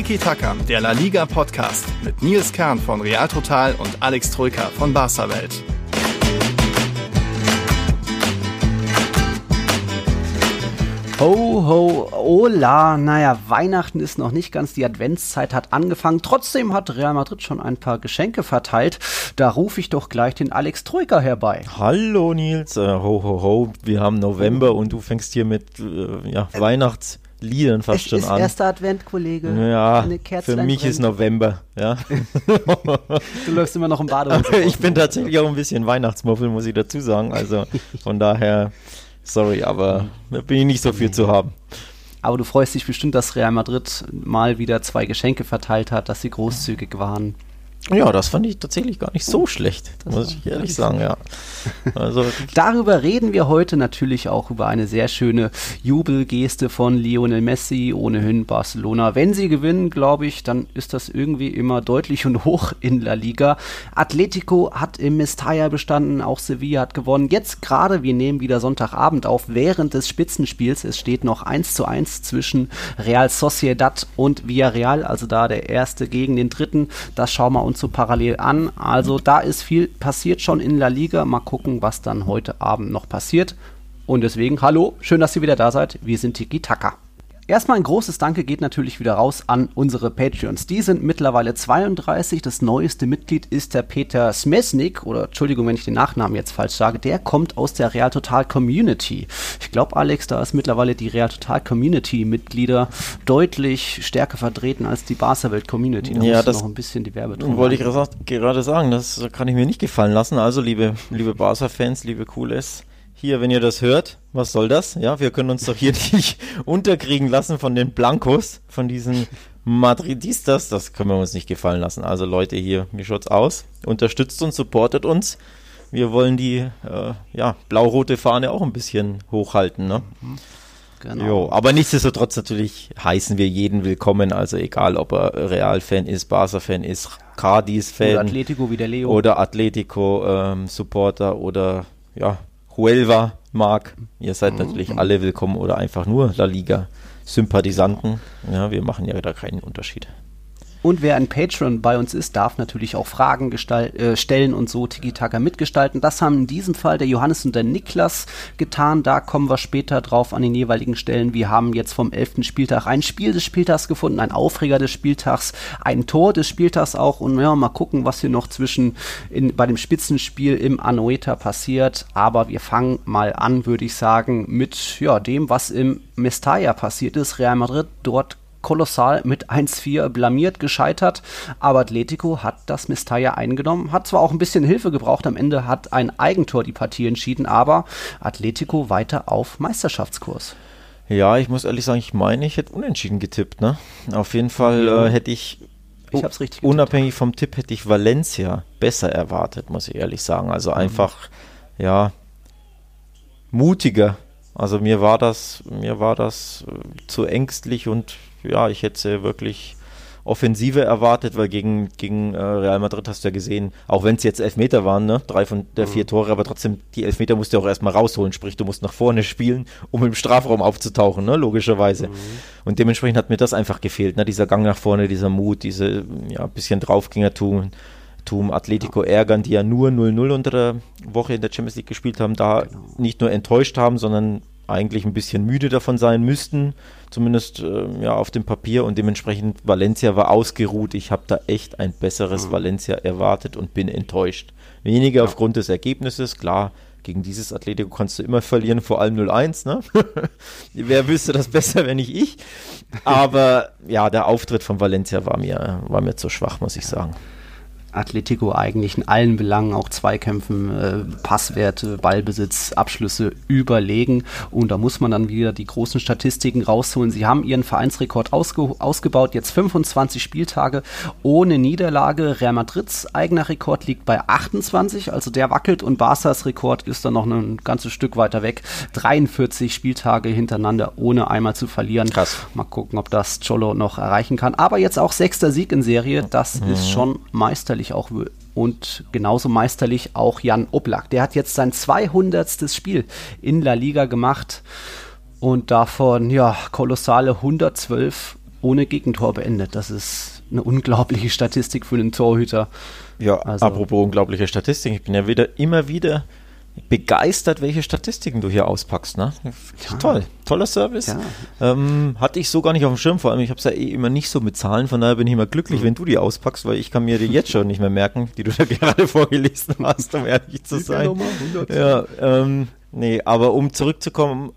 Tiki Taka, der La Liga Podcast mit Nils Kern von Real Total und Alex Troika von Barca Welt. Ho, ho, hola. Naja, Weihnachten ist noch nicht ganz, die Adventszeit hat angefangen. Trotzdem hat Real Madrid schon ein paar Geschenke verteilt. Da rufe ich doch gleich den Alex Troika herbei. Hallo Nils, äh, ho, ho, ho. Wir haben November und du fängst hier mit äh, ja, Weihnachtsliedern fast es schon ist an. erster Advent, Kollege. Ja, für mich brennt. ist November, ja. Du läufst immer noch im Badehose. ich bin tatsächlich auch ein bisschen Weihnachtsmuffel, muss ich dazu sagen. Also von daher, sorry, aber da bin ich nicht so viel zu haben. Aber du freust dich bestimmt, dass Real Madrid mal wieder zwei Geschenke verteilt hat, dass sie großzügig waren. Ja, das fand ich tatsächlich gar nicht so schlecht, Das muss ich ehrlich sagen, ja. Also Darüber reden wir heute natürlich auch über eine sehr schöne Jubelgeste von Lionel Messi, ohnehin Barcelona. Wenn sie gewinnen, glaube ich, dann ist das irgendwie immer deutlich und hoch in La Liga. Atletico hat im Mestalla bestanden, auch Sevilla hat gewonnen. Jetzt gerade, wir nehmen wieder Sonntagabend auf, während des Spitzenspiels. Es steht noch 1 zu 1 zwischen Real Sociedad und Villarreal, also da der erste gegen den dritten. Das schauen wir uns so parallel an. Also da ist viel passiert schon in La Liga. Mal gucken, was dann heute Abend noch passiert. Und deswegen, hallo, schön, dass ihr wieder da seid. Wir sind Tiki Taka. Erstmal ein großes Danke geht natürlich wieder raus an unsere Patreons. Die sind mittlerweile 32. Das neueste Mitglied ist der Peter Smesnik, oder Entschuldigung, wenn ich den Nachnamen jetzt falsch sage. Der kommt aus der Real Total Community. Ich glaube, Alex, da ist mittlerweile die Real Total Community Mitglieder deutlich stärker vertreten als die Barca Welt Community. Da Ja, das noch ein bisschen die Werbetrommel wollte ich gerade sagen, das kann ich mir nicht gefallen lassen. Also, liebe, liebe Barca-Fans, liebe Cooles, hier, wenn ihr das hört, was soll das? Ja, wir können uns doch hier nicht unterkriegen lassen von den Blancos, von diesen Madridistas. Das können wir uns nicht gefallen lassen. Also, Leute, hier, wie schaut's aus? Unterstützt uns, supportet uns. Wir wollen die äh, ja, blau-rote Fahne auch ein bisschen hochhalten, ne? Genau. Jo, aber nichtsdestotrotz natürlich heißen wir jeden willkommen, also egal ob er Real-Fan ist, Barca-Fan ist, Cadiz-Fan Oder Atletico wie der Leo. oder Atletico-Supporter oder ja, Huelva mag. Ihr seid natürlich alle willkommen oder einfach nur La Liga-Sympathisanten. Ja, wir machen ja da keinen Unterschied. Und wer ein Patreon bei uns ist, darf natürlich auch Fragen äh, stellen und so Tiki-Taka mitgestalten. Das haben in diesem Fall der Johannes und der Niklas getan. Da kommen wir später drauf an den jeweiligen Stellen. Wir haben jetzt vom 11. Spieltag ein Spiel des Spieltags gefunden, ein Aufreger des Spieltags, ein Tor des Spieltags auch. Und ja, mal gucken, was hier noch zwischen in, bei dem Spitzenspiel im Anoeta passiert. Aber wir fangen mal an, würde ich sagen, mit ja, dem, was im Mestalla passiert ist. Real Madrid dort kolossal mit 1-4 blamiert, gescheitert. Aber Atletico hat das Mestalla eingenommen, hat zwar auch ein bisschen Hilfe gebraucht, am Ende hat ein Eigentor die Partie entschieden, aber Atletico weiter auf Meisterschaftskurs. Ja, ich muss ehrlich sagen, ich meine, ich hätte unentschieden getippt, ne? Auf jeden Fall äh, hätte ich Ich hab's richtig getippt. unabhängig vom Tipp hätte ich Valencia besser erwartet, muss ich ehrlich sagen. Mhm. Also einfach, ja, mutiger. Also mir war das, mir war das äh, zu ängstlich und ja, ich hätte sie wirklich Offensive erwartet, weil gegen, gegen äh, Real Madrid hast du ja gesehen, auch wenn es jetzt Elfmeter waren, ne? drei von der Mhm. vier Tore, aber trotzdem, die Elfmeter musst du auch erstmal rausholen, sprich, du musst nach vorne spielen, um im Strafraum aufzutauchen, ne? logischerweise. Mhm. Und dementsprechend hat mir das einfach gefehlt, ne? dieser Gang nach vorne, dieser Mut, diese ja, bisschen Draufgängertum. Tum Atletico ärgern, die ja nur 0-0 unter der Woche in der Champions League gespielt haben, da Genau. nicht nur enttäuscht haben, sondern eigentlich ein bisschen müde davon sein müssten, zumindest äh, ja auf dem Papier und dementsprechend Valencia war ausgeruht. Ich habe da echt ein besseres Mhm. Valencia erwartet und bin enttäuscht. Weniger aufgrund des Ergebnisses, klar. Gegen dieses Atletico kannst du immer verlieren, vor allem 0-1, ne? Wer wüsste das besser, wenn nicht ich? Aber ja, der Auftritt von Valencia war mir, war mir zu schwach, muss ich sagen. Atletico eigentlich in allen Belangen, auch Zweikämpfen, äh, Passwerte, Ballbesitz, Abschlüsse überlegen. Und da muss man dann wieder die großen Statistiken rausholen. Sie haben ihren Vereinsrekord ausge ausgebaut, jetzt 25 Spieltage ohne Niederlage. Real Madrids eigener Rekord liegt bei 28, also der wackelt und Barca's Rekord ist dann noch ein ganzes Stück weiter weg. 43 Spieltage hintereinander ohne einmal zu verlieren. Krass. Mal gucken, ob das Cholo noch erreichen kann. Aber jetzt auch sechster Sieg in Serie, das ist schon meisterlich auch. w- Und genauso meisterlich auch Jan Oblak. Der hat jetzt sein 200. Spiel in La Liga gemacht und davon, ja, kolossale 112 ohne Gegentor beendet. Das ist eine unglaubliche Statistik für einen Torhüter. Ja, also, apropos unglaubliche Statistik, ich bin ja wieder immer wieder begeistert, welche Statistiken du hier auspackst. Ne? Ja. Toll, toller Service. Ja. Ähm, hatte ich so gar nicht auf dem Schirm, vor allem ich habe es ja eh immer nicht so mit Zahlen, von daher bin ich immer glücklich, mhm. wenn du die auspackst, weil ich kann mir die jetzt schon nicht mehr merken, die du da gerade vorgelesen hast, um ehrlich zu sein. Ja, ähm, nee, aber um zurückzukommen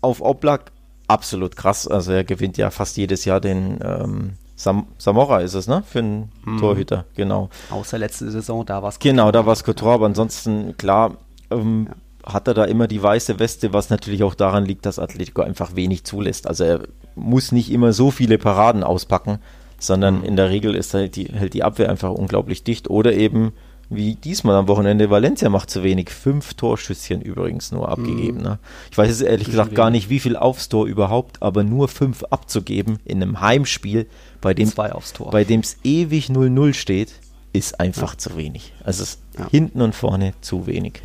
auf Oblak, absolut krass. Also er gewinnt ja fast jedes Jahr den ähm, Sam Samora ist es, ne? Für einen mhm. Torhüter, genau. Außer letzte Saison, da war es Genau, da war es Couture, aber ansonsten, klar, ähm, ja. hat er da immer die weiße Weste, was natürlich auch daran liegt, dass Atletico einfach wenig zulässt. Also er muss nicht immer so viele Paraden auspacken, sondern mhm. in der Regel ist halt die, hält die Abwehr einfach unglaublich dicht oder eben wie diesmal am Wochenende, Valencia macht zu wenig. Fünf Torschüsschen übrigens nur abgegeben. Mhm. Ne? Ich weiß jetzt ehrlich gesagt gar nicht, wie viel aufs Tor überhaupt, aber nur fünf abzugeben in einem Heimspiel, bei dem es ewig 0-0 steht, ist einfach ja. zu wenig. Also ja. hinten und vorne zu wenig.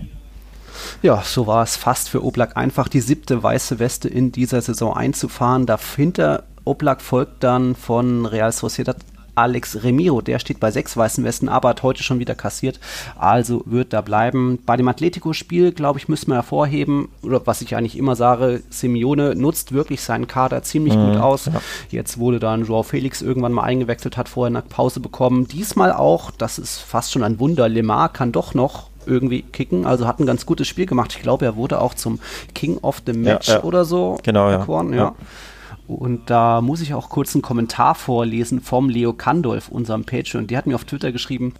Ja, so war es fast für Oblak einfach, die siebte weiße Weste in dieser Saison einzufahren. Dahinter Oblak folgt dann von Real Sociedad Alex Remiro, der steht bei sechs weißen Westen, aber hat heute schon wieder kassiert, also wird da bleiben. Bei dem Atletico-Spiel, glaube ich, müssen wir hervorheben, oder was ich eigentlich immer sage, Simeone nutzt wirklich seinen Kader ziemlich mhm, gut aus. Ja. Jetzt wurde dann Joao Felix irgendwann mal eingewechselt, hat vorher eine Pause bekommen. Diesmal auch, das ist fast schon ein Wunder, Lemar kann doch noch irgendwie kicken. Also hat ein ganz gutes Spiel gemacht. Ich glaube, er wurde auch zum King of the Match ja, ja. oder so genau, erkoren. Ja. Und da muss ich auch kurz einen Kommentar vorlesen vom Leo Kandolf, unserem Patreon. Die hat mir auf Twitter geschrieben,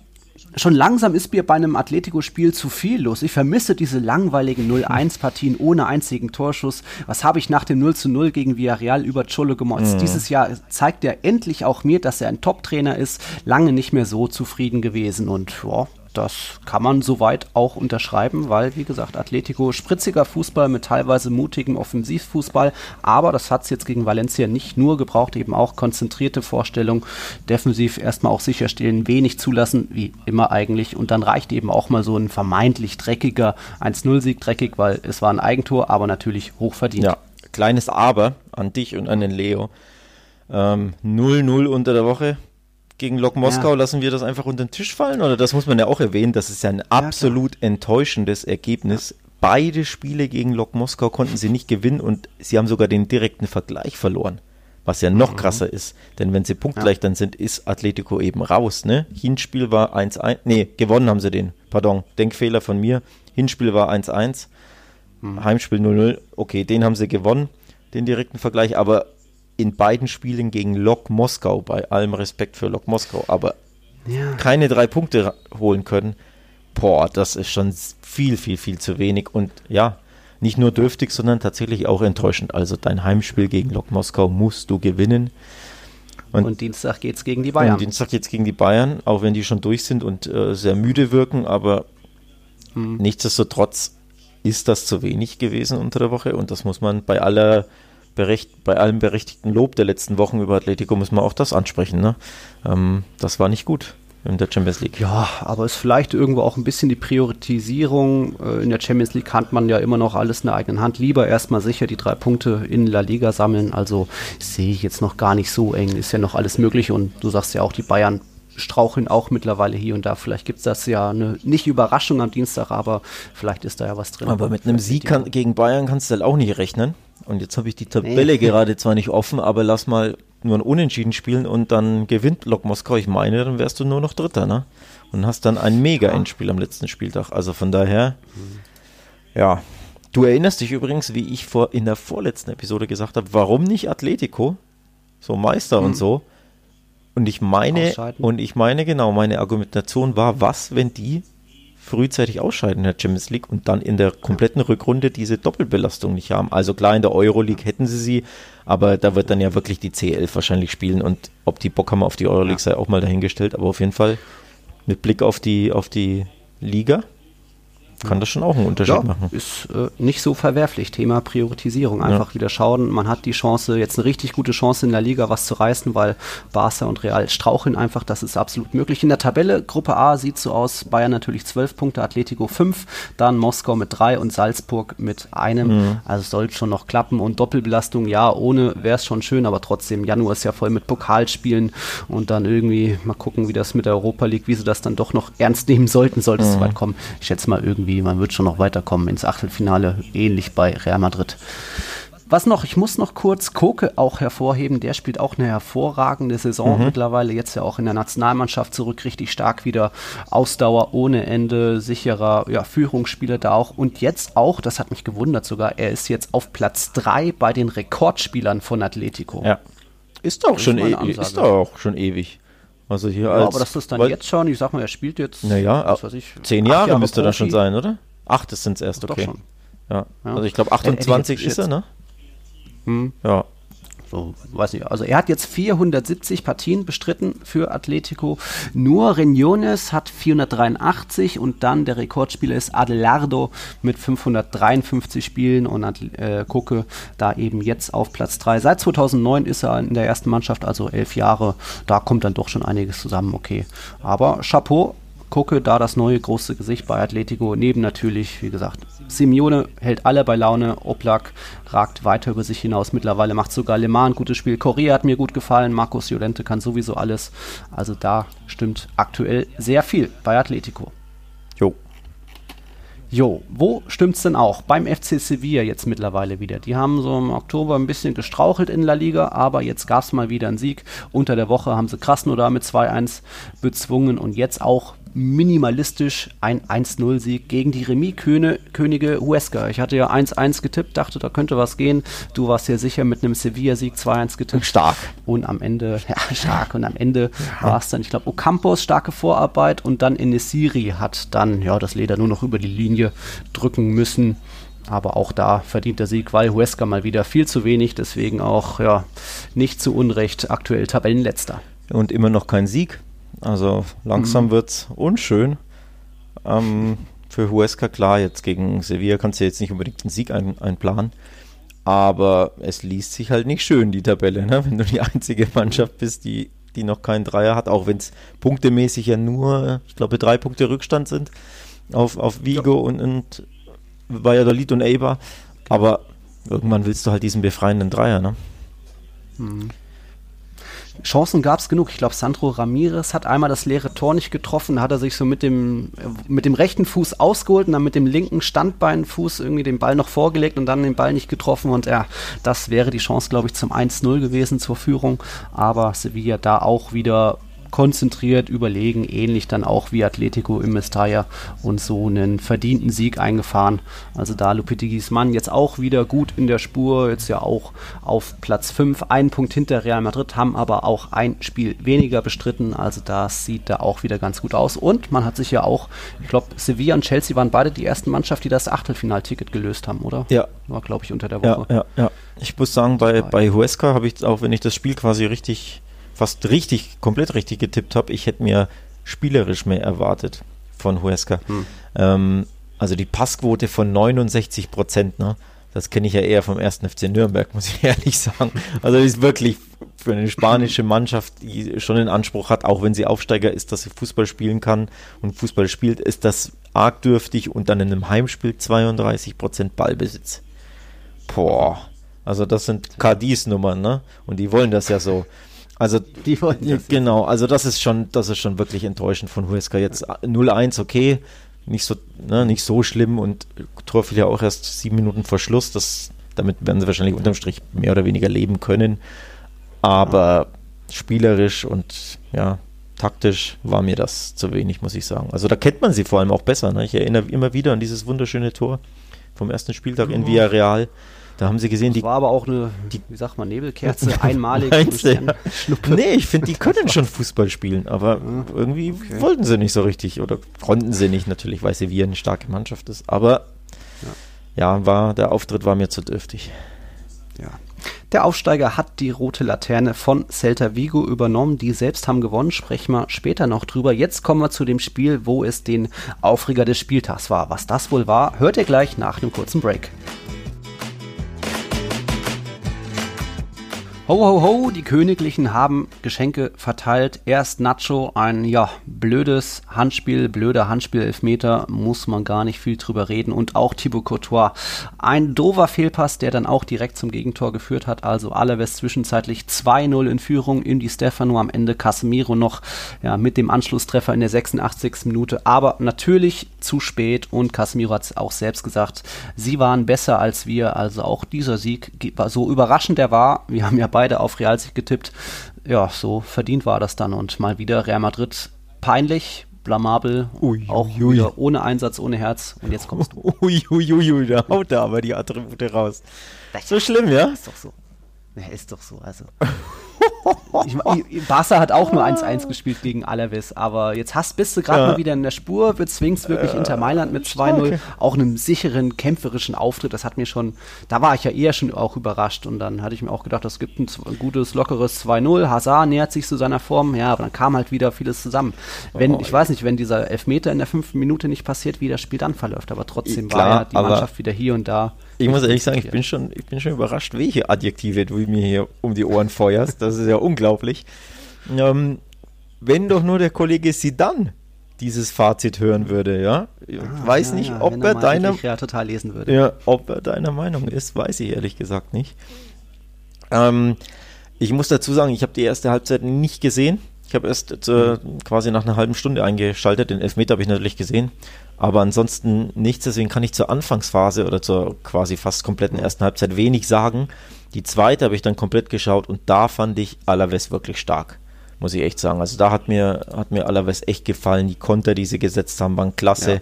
Schon langsam ist mir bei einem Atletico-Spiel zu viel los. Ich vermisse diese langweiligen 0-1-Partien ohne einzigen Torschuss. Was habe ich nach dem 0-0 gegen Villarreal über Cholo gemotzt? Mhm. Dieses Jahr zeigt er endlich auch mir, dass er ein Top-Trainer ist. Lange nicht mehr so zufrieden gewesen. Und ja, das kann man soweit auch unterschreiben, weil, wie gesagt, Atletico spritziger Fußball mit teilweise mutigem Offensivfußball, aber das hat es jetzt gegen Valencia nicht nur gebraucht, eben auch konzentrierte Vorstellung, defensiv erstmal auch sicherstellen, wenig zulassen, wie immer eigentlich, und dann reicht eben auch mal so ein vermeintlich dreckiger 1-0-Sieg, dreckig, weil es war ein Eigentor, aber natürlich hochverdient. Ja, kleines Aber an dich und an den Leo. 0-0 ähm, unter der Woche, gegen Lok Moskau, ja. lassen wir das einfach unter den Tisch fallen? Oder das muss man ja auch erwähnen, das ist ja ein absolut ja, enttäuschendes Ergebnis. Beide Spiele gegen Lok Moskau konnten sie nicht gewinnen und sie haben sogar den direkten Vergleich verloren. Was ja noch mhm. krasser ist, denn wenn sie punktgleich dann sind, ist Atletico eben raus. Ne? Hinspiel war 1-1, nee, gewonnen haben sie den, pardon, Denkfehler von mir. Hinspiel war 1-1, mhm. Heimspiel 0-0, okay, den haben sie gewonnen, den direkten Vergleich, aber in beiden Spielen gegen Lok Moskau, bei allem Respekt für Lok Moskau, aber ja. keine drei Punkte holen können, boah, das ist schon viel, viel, viel zu wenig und ja, nicht nur dürftig, sondern tatsächlich auch enttäuschend. Also dein Heimspiel gegen Lok Moskau musst du gewinnen. Und, und Dienstag es gegen die Bayern. Und Dienstag es gegen die Bayern, auch wenn die schon durch sind und äh, sehr müde wirken, aber hm. nichtsdestotrotz ist das zu wenig gewesen unter der Woche und das muss man bei aller berecht, bei allem berechtigten Lob der letzten Wochen über Atletico muss man auch das ansprechen. Ne? Ähm, das war nicht gut in der Champions League. Ja, aber es ist vielleicht irgendwo auch ein bisschen die Priorisierung. Äh, in der Champions League hat man ja immer noch alles in der eigenen Hand. Lieber erstmal sicher die drei Punkte in La Liga sammeln. Also sehe ich jetzt noch gar nicht so eng. Ist ja noch alles möglich und du sagst ja auch, die Bayern straucheln auch mittlerweile hier und da. Vielleicht gibt es das ja eine, nicht Überraschung am Dienstag, aber vielleicht ist da ja was drin. Aber mit einem Sieg kann, gegen Bayern kannst du halt auch nicht rechnen. Und jetzt habe ich die Tabelle nee. gerade zwar nicht offen, aber lass mal nur ein Unentschieden spielen und dann gewinnt Lok Moskau. Ich meine, dann wärst du nur noch Dritter, ne? Und hast dann ein Mega-Endspiel am letzten Spieltag. Also von daher, ja. Du erinnerst dich übrigens, wie ich vor, in der vorletzten Episode gesagt habe, warum nicht Atletico? So Meister mhm. und so. Und ich meine, und ich meine genau, meine Argumentation war, was, wenn die frühzeitig ausscheiden in der Champions League und dann in der kompletten Rückrunde diese Doppelbelastung nicht haben. Also klar, in der Euroleague hätten sie sie, aber da wird dann ja wirklich die C11 wahrscheinlich spielen und ob die Bock haben auf die Euroleague sei auch mal dahingestellt, aber auf jeden Fall mit Blick auf die, auf die Liga kann das schon auch einen Unterschied ja, machen. Ist äh, nicht so verwerflich. Thema Priorisierung. Einfach ja. wieder schauen. Man hat die Chance, jetzt eine richtig gute Chance in der Liga was zu reißen, weil Barca und Real straucheln einfach. Das ist absolut möglich. In der Tabelle, Gruppe A sieht so aus: Bayern natürlich 12 Punkte, Atletico 5, dann Moskau mit 3 und Salzburg mit einem. Mhm. Also es soll schon noch klappen. Und Doppelbelastung, ja, ohne wäre es schon schön, aber trotzdem, Januar ist ja voll mit Pokalspielen und dann irgendwie mal gucken, wie das mit der Europa League, wie sie das dann doch noch ernst nehmen sollten, sollte es mhm. weit kommen. Ich schätze mal irgendwie irgendwie, man wird schon noch weiterkommen ins Achtelfinale, ähnlich bei Real Madrid. Was noch, ich muss noch kurz Koke auch hervorheben, der spielt auch eine hervorragende Saison mhm. mittlerweile, jetzt ja auch in der Nationalmannschaft zurück, richtig stark wieder, Ausdauer ohne Ende, sicherer ja, Führungsspieler da auch und jetzt auch, das hat mich gewundert sogar, er ist jetzt auf Platz 3 bei den Rekordspielern von Atletico. Ja. Ist doch, schon, e ist doch auch schon ewig. Also hier ja, als, aber das ist dann jetzt schon, ich sag mal, er spielt jetzt, naja, was weiß ich, zehn Jahre, Jahre müsste das schon sein, oder? Acht sind es erst, okay. Ja. ja. Also ich glaube 28 ist er, ne? Hm. Ja so, weiß nicht, also er hat jetzt 470 Partien bestritten für Atletico. Nur Reniones hat 483 und dann der Rekordspieler ist Adelardo mit 553 Spielen und äh, gucke da eben jetzt auf Platz 3. Seit 2009 ist er in der ersten Mannschaft, also elf Jahre. Da kommt dann doch schon einiges zusammen, okay. Aber Chapeau, gucke da das neue große Gesicht bei Atletico. Neben natürlich, wie gesagt, Simeone hält alle bei Laune. Oblak ragt weiter über sich hinaus. Mittlerweile macht sogar Le Mans ein gutes Spiel. Korea hat mir gut gefallen. Marcos Llorente kann sowieso alles. Also da stimmt aktuell sehr viel bei Atletico. Jo. Jo, wo stimmt's denn auch? Beim FC Sevilla jetzt mittlerweile wieder. Die haben so im Oktober ein bisschen gestrauchelt in La Liga, aber jetzt gab's mal wieder einen Sieg. Unter der Woche haben sie Krasnodar mit 2-1 bezwungen und jetzt auch minimalistisch ein 1-0-Sieg gegen die Remis-Könige Huesca. Ich hatte ja 1-1 getippt, dachte, da könnte was gehen. Du warst ja sicher mit einem Sevilla-Sieg 2-1 getippt. Stark. Und am Ende, ja, stark. Und am Ende ja. war es dann, ich glaube, Ocampos starke Vorarbeit und dann Enesiri hat dann, ja, das Leder nur noch über die Linie drücken müssen. Aber auch da verdient der Sieg, weil Huesca mal wieder viel zu wenig, deswegen auch, ja, nicht zu Unrecht aktuell Tabellenletzter. Und immer noch kein Sieg. Also langsam mhm. wird es unschön. Ähm, für Huesca klar, jetzt gegen Sevilla kannst du jetzt nicht unbedingt einen Sieg ein, einplanen. Aber es liest sich halt nicht schön, die Tabelle, ne? wenn du die einzige Mannschaft bist, die, die noch keinen Dreier hat, auch wenn es punktemäßig ja nur, ich glaube, drei Punkte Rückstand sind auf, auf Vigo ja. und, und Valladolid und Eibar. Aber irgendwann willst du halt diesen befreienden Dreier, ne? Mhm. Chancen gab es genug. Ich glaube, Sandro Ramirez hat einmal das leere Tor nicht getroffen. Hat er sich so mit dem, mit dem rechten Fuß ausgeholt und dann mit dem linken Standbeinfuß irgendwie den Ball noch vorgelegt und dann den Ball nicht getroffen. Und ja, das wäre die Chance, glaube ich, zum 1-0 gewesen zur Führung. Aber Sevilla da auch wieder konzentriert, überlegen, ähnlich dann auch wie Atletico im Mestalla und so einen verdienten Sieg eingefahren. Also da Lupitigis Mann jetzt auch wieder gut in der Spur, jetzt ja auch auf Platz 5, einen Punkt hinter Real Madrid, haben aber auch ein Spiel weniger bestritten, also das sieht da auch wieder ganz gut aus und man hat sich ja auch, ich glaube Sevilla und Chelsea waren beide die ersten Mannschaft, die das Achtelfinalticket gelöst haben, oder? Ja. War glaube ich unter der Woche. Ja, ja, ja. Ich muss sagen, bei, bei Huesca habe ich auch, wenn ich das Spiel quasi richtig fast richtig, komplett richtig getippt habe. Ich hätte mir spielerisch mehr erwartet von Huesca. Hm. Ähm, also die Passquote von 69 Prozent, ne? Das kenne ich ja eher vom ersten FC Nürnberg, muss ich ehrlich sagen. Also ist wirklich für eine spanische Mannschaft, die schon den Anspruch hat, auch wenn sie Aufsteiger ist, dass sie Fußball spielen kann und Fußball spielt, ist das arg dürftig und dann in einem Heimspiel 32 Prozent Ballbesitz. Boah. Also das sind KDs Nummern, ne? Und die wollen das ja so. Also die wollten ja, genau, also das ist schon, das ist schon wirklich enttäuschend von Huesca. Jetzt 0-1, okay, nicht so, ne, nicht so schlimm und Tor fiel ja auch erst sieben Minuten vor Schluss. Das, damit werden sie wahrscheinlich unterm Strich mehr oder weniger leben können. Aber spielerisch und ja, taktisch war mir das zu wenig, muss ich sagen. Also da kennt man sie vor allem auch besser. Ne? Ich erinnere immer wieder an dieses wunderschöne Tor vom ersten Spieltag in Villarreal. Da haben sie gesehen, das die. war aber auch eine, die, wie sagt man, Nebelkerze, einmalig. nee, ich finde, die können schon Fußball spielen, aber irgendwie okay. wollten sie nicht so richtig oder konnten sie nicht, natürlich, weil sie wie eine starke Mannschaft ist. Aber ja, ja war, der Auftritt war mir zu dürftig. Ja. Der Aufsteiger hat die rote Laterne von Celta Vigo übernommen. Die selbst haben gewonnen, sprechen wir später noch drüber. Jetzt kommen wir zu dem Spiel, wo es den Aufreger des Spieltags war. Was das wohl war, hört ihr gleich nach einem kurzen Break. Ho, ho, ho, die Königlichen haben Geschenke verteilt. Erst Nacho, ein, ja, blödes Handspiel, blöder Handspiel-Elfmeter, muss man gar nicht viel drüber reden. Und auch Thibaut Courtois, ein doofer Fehlpass, der dann auch direkt zum Gegentor geführt hat. Also Alaves zwischenzeitlich 2-0 in Führung, in die Stefano am Ende Casemiro noch, ja, mit dem Anschlusstreffer in der 86. Minute. Aber natürlich zu spät und Casemiro hat es auch selbst gesagt, sie waren besser als wir. Also auch dieser Sieg, so überraschend er war, wir haben ja beide beide auf Real getippt. Ja, so verdient war das dann und mal wieder Real Madrid peinlich, blamabel, ui, auch ui. wieder ohne Einsatz, ohne Herz. Und jetzt kommst du. Uiuiui, ui, ui, da haut er aber die Attribute raus. Das so schlimm, ja? Ist doch so. Ja, ist doch so, also. ich, ich, Barca hat auch nur 1-1 gespielt gegen Alaves, aber jetzt hast, bist du gerade ja. mal wieder in der Spur, bezwingst wirklich äh, Inter Mailand mit 2-0, auch einem sicheren, kämpferischen Auftritt, das hat mir schon, da war ich ja eher schon auch überrascht. Und dann hatte ich mir auch gedacht, das gibt ein, ein gutes, lockeres 2-0, Hazard nähert sich zu seiner Form, ja, aber dann kam halt wieder vieles zusammen. Wenn, oh, ich weiß nicht, wenn dieser Elfmeter in der fünften Minute nicht passiert, wie das Spiel dann verläuft, aber trotzdem Klar, war ja die Mannschaft wieder hier und da. Ich muss ehrlich sagen, ich bin schon, ich bin schon überrascht, welche Adjektive du mir hier um die Ohren feuerst. Das ist ja unglaublich. Ähm, wenn doch nur der Kollege Sidan dieses Fazit hören würde, ja. Ich ah, weiß ja, nicht, ja, ob er, er deiner ja, total lesen würde. Ja, ob er deiner Meinung ist, weiß ich ehrlich gesagt nicht. Ähm, ich muss dazu sagen, ich habe die erste Halbzeit nicht gesehen. Ich habe erst äh, quasi nach einer halben Stunde eingeschaltet. Den Elfmeter habe ich natürlich gesehen. Aber ansonsten nichts, deswegen kann ich zur Anfangsphase oder zur quasi fast kompletten ersten Halbzeit wenig sagen. Die zweite habe ich dann komplett geschaut und da fand ich Alaves wirklich stark, muss ich echt sagen. Also da hat mir, hat mir Alaves echt gefallen. Die Konter, die sie gesetzt haben, waren klasse.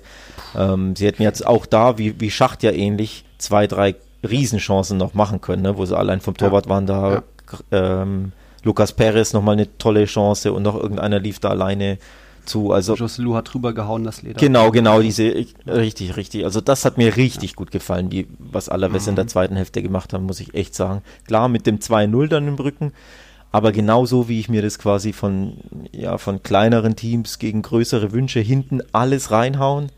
Ja. Ähm, sie hätten jetzt auch da, wie, wie Schacht ja ähnlich, zwei, drei Riesenchancen noch machen können, ne? wo sie allein vom Torwart ja. waren da. Ja. Ähm, Lukas Perez nochmal eine tolle Chance und noch irgendeiner lief da alleine zu. Also Joselu hat drüber gehauen, das Leder. Genau, genau, diese, richtig, richtig. Also das hat mir richtig ja. gut gefallen, wie, was Alaves mhm. in der zweiten Hälfte gemacht haben, muss ich echt sagen. Klar, mit dem 2-0 dann im Rücken, aber genauso wie ich mir das quasi von, ja, von kleineren Teams gegen größere Wünsche hinten alles reinhauen.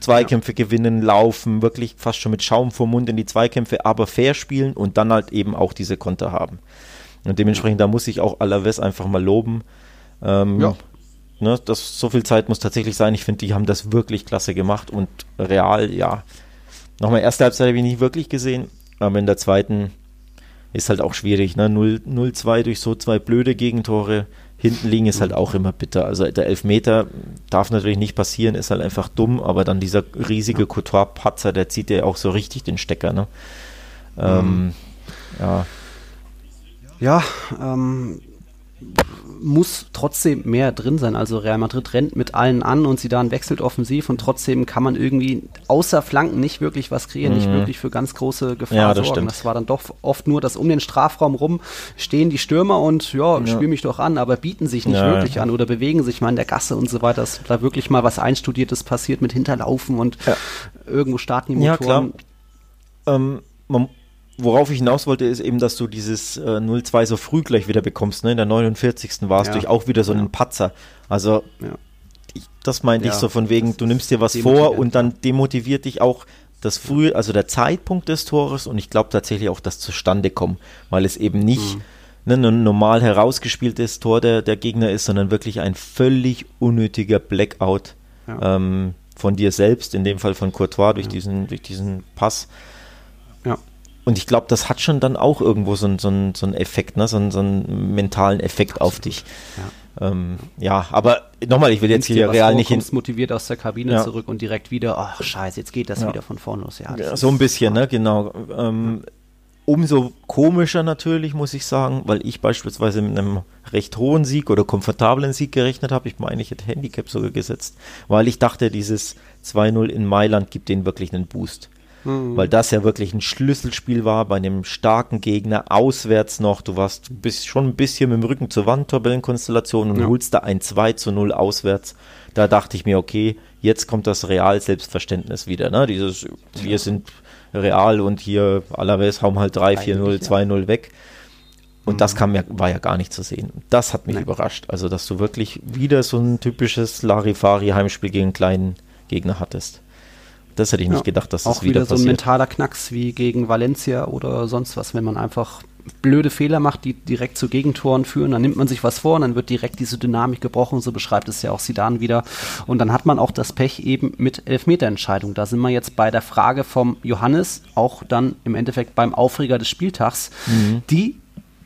Zweikämpfe ja. gewinnen, laufen, wirklich fast schon mit Schaum vor Mund in die Zweikämpfe, aber fair spielen und dann halt eben auch diese Konter haben. Und dementsprechend, da muss ich auch Alaves einfach mal loben. Ähm, ja. Ne, das, so viel Zeit muss tatsächlich sein. Ich finde, die haben das wirklich klasse gemacht und real, ja. Nochmal, erste Halbzeit habe ich nicht wirklich gesehen, aber in der zweiten ist halt auch schwierig. Ne? 0-2 durch so zwei blöde Gegentore. Hinten liegen ist halt auch immer bitter. Also der Elfmeter darf natürlich nicht passieren, ist halt einfach dumm, aber dann dieser riesige Couture-Patzer, der zieht ja auch so richtig den Stecker. Ne? Ähm, mhm. ja. Ja, ähm, muss trotzdem mehr drin sein. Also Real Madrid rennt mit allen an und sie dann wechselt offensiv und trotzdem kann man irgendwie außer Flanken nicht wirklich was kreieren, mhm. nicht wirklich für ganz große Gefahr ja, das sorgen. Stimmt. Das war dann doch oft nur, dass um den Strafraum rum stehen die Stürmer und ja, ja. spiel mich doch an, aber bieten sich nicht ja, wirklich an oder bewegen sich mal in der Gasse und so weiter, dass da wirklich mal was Einstudiertes passiert mit Hinterlaufen und irgendwo starten die Motoren. Ja, klar. Ähm, man worauf ich hinaus wollte, ist eben, dass du dieses äh, 0-2 so früh gleich wieder bekommst. Ne? In der 49. war es ja. durch auch wieder so ja. einen Patzer. Also ja. ich, das meinte ich so von wegen, du nimmst dir was vor und dann demotiviert dich auch das frühe, also der Zeitpunkt des Tores und ich glaube tatsächlich auch das Zustandekommen, weil es eben nicht mhm. ne, ein normal herausgespieltes Tor der, der Gegner ist, sondern wirklich ein völlig unnötiger Blackout ähm, von dir selbst, in dem Fall von Courtois durch, diesen, durch diesen Pass. Und ich glaube, das hat schon dann auch irgendwo so, so, so einen Effekt, ne? so, so einen mentalen Effekt Absolut. auf dich. Ja. Ähm, ja, aber nochmal, ich will jetzt hier real nicht hin. motiviert aus der Kabine ja. zurück und direkt wieder, ach scheiße, jetzt geht das ja. wieder von vorn los. Ja, ja so ein bisschen, ne, genau. Ähm, umso komischer natürlich, muss ich sagen, weil ich beispielsweise mit einem recht hohen Sieg oder komfortablen Sieg gerechnet habe. Ich meine, ich hätte Handicap sogar gesetzt, weil ich dachte, dieses 2-0 in Mailand gibt denen wirklich einen Boost mhm. weil das ja wirklich ein Schlüsselspiel war bei einem starken Gegner, auswärts noch. Du warst bist schon ein bisschen mit dem Rücken zur Wand, Tabellenkonstellation und ja. holst da ein 2 zu 0 auswärts. Da dachte ich mir, okay, jetzt kommt das Real-Selbstverständnis wieder. Ne? Dieses, wir sind real und hier Alaves hauen halt 3, 4-0, 2-0 weg. Und mhm. das kam ja, war ja gar nicht zu sehen. Das hat mich Nein. überrascht. Also, dass du wirklich wieder so ein typisches Larifari-Heimspiel gegen einen kleinen Gegner hattest. Das hätte ich nicht ja, gedacht, dass das wieder, wieder so ein mentaler Knacks wie gegen Valencia oder sonst was, wenn man einfach blöde Fehler macht, die direkt zu Gegentoren führen, dann nimmt man sich was vor und dann wird direkt diese Dynamik gebrochen, so beschreibt es ja auch Sidan wieder. Und dann hat man auch das Pech eben mit Elfmeterentscheidung. Da sind wir jetzt bei der Frage vom Johannes, auch dann im Endeffekt beim Aufreger des Spieltags, mhm. die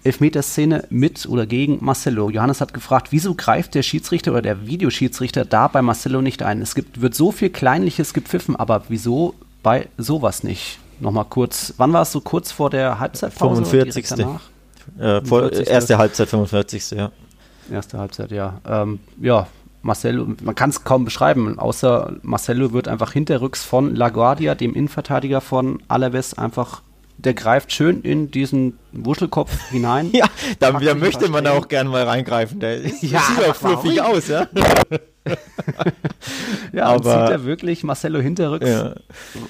Elfmeterszene mit oder gegen Marcelo. Johannes hat gefragt, wieso greift der Schiedsrichter oder der Videoschiedsrichter da bei Marcelo nicht ein? Es gibt, wird so viel Kleinliches gepfiffen, aber wieso bei sowas nicht? Nochmal kurz, wann war es so kurz vor der Halbzeitpause? 45. Äh, vor, erste Halbzeit, 45. Ja. Erste Halbzeit, ja. Ähm, ja, Marcelo, man kann es kaum beschreiben, außer Marcelo wird einfach hinterrücks von LaGuardia, dem Innenverteidiger von Alaves, einfach der greift schön in diesen Wuschelkopf hinein. ja, da, da möchte man auch gerne mal reingreifen. Der ja, sieht auch fluffig aus, ja. ja, aber zieht er wirklich Marcelo hinterrücks ja.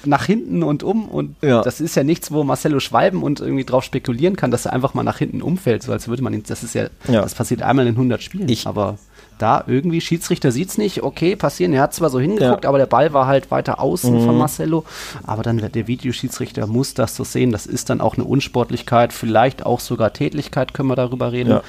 nach hinten und um und ja. das ist ja nichts, wo Marcelo schwalben und irgendwie drauf spekulieren kann, dass er einfach mal nach hinten umfällt, so als würde man ihn, das ist ja, ja. das passiert einmal in 100 Spielen, ich, aber da irgendwie, Schiedsrichter sieht es nicht, okay, passieren. Er hat zwar so hingeguckt, ja. aber der Ball war halt weiter außen mhm. von Marcelo. Aber dann der Videoschiedsrichter muss das so sehen. Das ist dann auch eine Unsportlichkeit, vielleicht auch sogar Tätlichkeit, können wir darüber reden. Ja.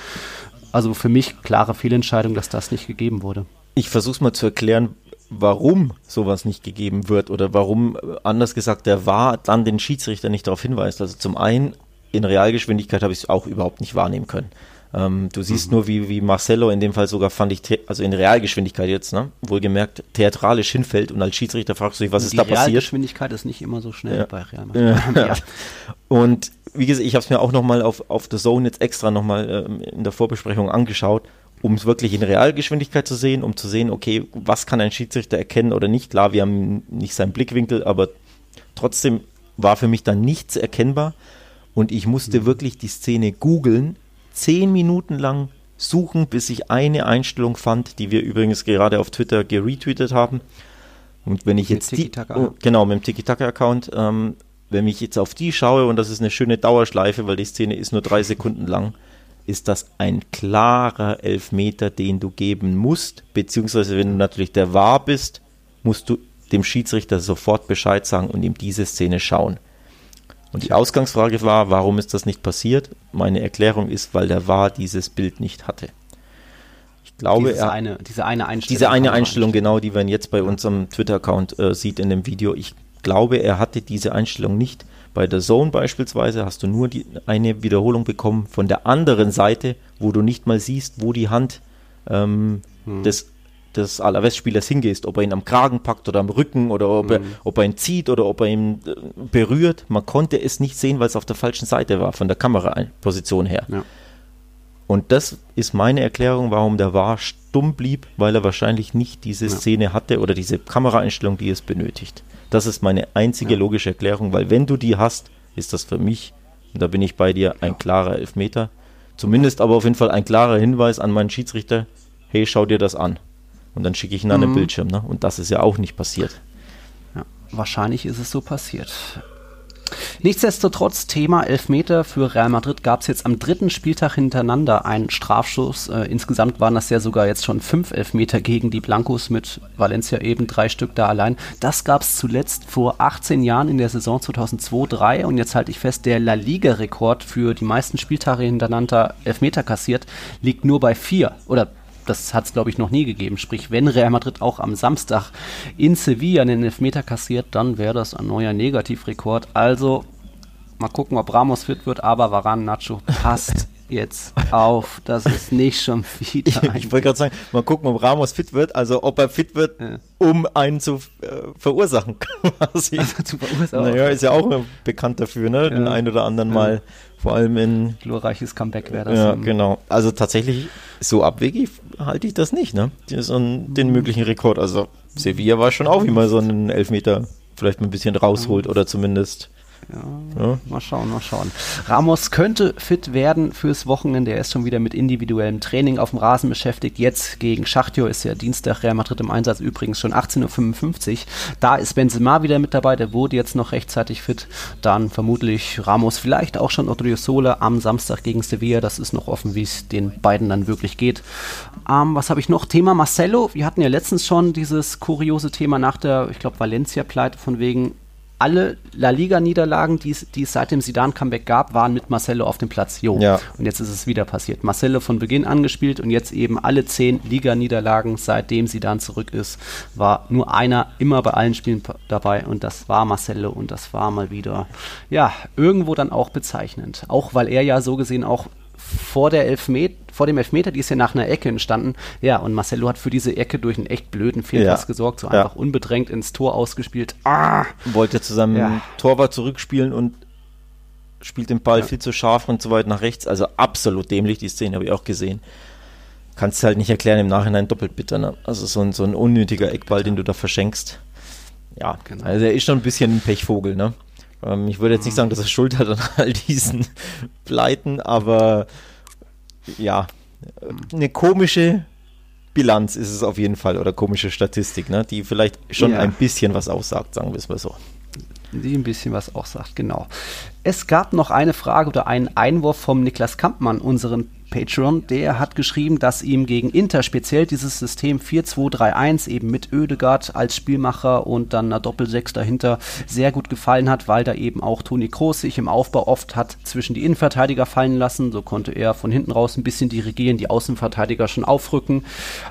Also für mich klare Fehlentscheidung, dass das nicht gegeben wurde. Ich versuche es mal zu erklären, warum sowas nicht gegeben wird oder warum, anders gesagt, der war dann den Schiedsrichter nicht darauf hinweist. Also zum einen, in Realgeschwindigkeit habe ich es auch überhaupt nicht wahrnehmen können. Ähm, du siehst mhm. nur, wie, wie Marcelo in dem Fall sogar fand ich, also in Realgeschwindigkeit jetzt, ne? wohlgemerkt, theatralisch hinfällt und als Schiedsrichter fragst du dich, was ist da passiert? Realgeschwindigkeit ist nicht immer so schnell ja. bei Real Madrid. Ja. Und wie gesagt, ich habe es mir auch nochmal auf, auf The Zone jetzt extra nochmal ähm, in der Vorbesprechung angeschaut, um es wirklich in Realgeschwindigkeit zu sehen, um zu sehen, okay, was kann ein Schiedsrichter erkennen oder nicht. Klar, wir haben nicht seinen Blickwinkel, aber trotzdem war für mich dann nichts erkennbar und ich musste mhm. wirklich die Szene googeln, zehn Minuten lang suchen, bis ich eine Einstellung fand, die wir übrigens gerade auf Twitter geretweetet haben. Und wenn ich mit jetzt die, oh, genau, mit dem Tiki-Taka-Account, ähm, wenn ich jetzt auf die schaue, und das ist eine schöne Dauerschleife, weil die Szene ist nur drei Sekunden lang, ist das ein klarer Elfmeter, den du geben musst, beziehungsweise wenn du natürlich der Wahr bist, musst du dem Schiedsrichter sofort Bescheid sagen und ihm diese Szene schauen. Und die Ausgangsfrage war, warum ist das nicht passiert? Meine Erklärung ist, weil der War dieses Bild nicht hatte. Ich glaube, er, eine, diese eine Einstellung. Diese eine Einstellung, genau, die man jetzt bei unserem Twitter-Account äh, sieht in dem Video. Ich glaube, er hatte diese Einstellung nicht. Bei der Zone beispielsweise hast du nur die, eine Wiederholung bekommen von der anderen Seite, wo du nicht mal siehst, wo die Hand ähm, hm. des des Alaves-Spielers hingehst, ob er ihn am Kragen packt oder am Rücken oder ob, mhm. er, ob er ihn zieht oder ob er ihn äh, berührt. Man konnte es nicht sehen, weil es auf der falschen Seite war, von der Kameraposition her. Ja. Und das ist meine Erklärung, warum der war stumm blieb, weil er wahrscheinlich nicht diese. Szene hatte oder diese Kameraeinstellung, die es benötigt. Das ist meine einzige ja. logische Erklärung, weil wenn du die hast, ist das für mich, und da bin ich bei dir, ein klarer Elfmeter. Zumindest aber auf jeden Fall ein klarer Hinweis an meinen Schiedsrichter, hey, schau dir das an. Und dann schicke ich ihn an den mhm. Bildschirm. Ne? Und das ist ja auch nicht passiert. Ja, wahrscheinlich ist es so passiert. Nichtsdestotrotz, Thema Elfmeter für Real Madrid gab es jetzt am dritten Spieltag hintereinander einen Strafschuss. Äh, insgesamt waren das ja sogar jetzt schon fünf Elfmeter gegen die Blancos mit Valencia eben drei Stück da allein. Das gab es zuletzt vor 18 Jahren in der Saison 2002-3 und jetzt halte ich fest, der La Liga-Rekord für die meisten Spieltage hintereinander Elfmeter kassiert liegt nur bei vier oder das hat es, glaube ich, noch nie gegeben. Sprich, wenn Real Madrid auch am Samstag in Sevilla einen Elfmeter kassiert, dann wäre das ein neuer Negativrekord. Also mal gucken, ob Ramos fit wird, aber Varan Nacho passt jetzt auf, das ist nicht schon wieder. ich wollte gerade sagen, mal gucken, ob Ramos fit wird, also ob er fit wird, ja. um einen zu äh, verursachen quasi. Also zu verursachen. Naja, ist ja auch bekannt dafür, ne? Ja. Den einen oder anderen ja. Mal, vor allem in. Glorreiches Comeback wäre das. Ja, genau. Also tatsächlich, so abwegig halte ich das nicht, ne? So einen, den möglichen Rekord. Also Sevilla war schon auch wie mal so einen Elfmeter vielleicht mal ein bisschen rausholt oder zumindest Ja, ja. Mal schauen, mal schauen. Ramos könnte fit werden fürs Wochenende. Er ist schon wieder mit individuellem Training auf dem Rasen beschäftigt. Jetzt gegen Schachtjo ist ja Dienstag Real Madrid im Einsatz, übrigens schon 18.55 Uhr. Da ist Benzema wieder mit dabei. Der wurde jetzt noch rechtzeitig fit. Dann vermutlich Ramos, vielleicht auch schon Odriozola am Samstag gegen Sevilla. Das ist noch offen, wie es den beiden dann wirklich geht. Ähm, was habe ich noch? Thema Marcelo. Wir hatten ja letztens schon dieses kuriose Thema nach der, ich glaube, Valencia-Pleite von wegen alle La Liga-Niederlagen, die es seit dem Sidan-Comeback gab, waren mit Marcelo auf dem Platz. Jo. Ja. Und jetzt ist es wieder passiert. Marcelo von Beginn angespielt und jetzt eben alle zehn Liga-Niederlagen, seitdem Sidan zurück ist, war nur einer immer bei allen Spielen dabei und das war Marcelo und das war mal wieder, ja, irgendwo dann auch bezeichnend. Auch weil er ja so gesehen auch vor, der Elfmet vor dem Elfmeter, die ist ja nach einer Ecke entstanden. Ja, und Marcelo hat für diese Ecke durch einen echt blöden Fehlpass ja. gesorgt, so einfach unbedrängt ins Tor ausgespielt. Ah! Wollte zusammen ja. Torwart zurückspielen und spielt den Ball viel zu scharf und so weit nach rechts. Also absolut dämlich, die Szene habe ich auch gesehen. Kannst du halt nicht erklären, im Nachhinein doppelt bitter. Ne? Also so ein, so ein unnötiger Eckball, den du da verschenkst. Ja, genau. also er ist schon ein bisschen ein Pechvogel, ne? Ähm, ich würde jetzt nicht sagen, dass er Schuld hat an all diesen Pleiten, aber ja, eine komische Bilanz ist es auf jeden Fall oder komische Statistik, ne, die vielleicht schon ja. ein bisschen was aussagt, sagen wir es mal so. Die ein bisschen was aussagt, genau. Es gab noch eine Frage oder einen Einwurf vom Niklas Kampmann, unseren Patreon, der hat geschrieben, dass ihm gegen Inter speziell dieses System 4-2-3-1 eben mit Oedegaard als Spielmacher und dann einer Doppel-6 dahinter sehr gut gefallen hat, weil da eben auch Toni Kroos sich im Aufbau oft hat zwischen die Innenverteidiger fallen lassen. So konnte er von hinten raus ein bisschen dirigieren, die Außenverteidiger schon aufrücken.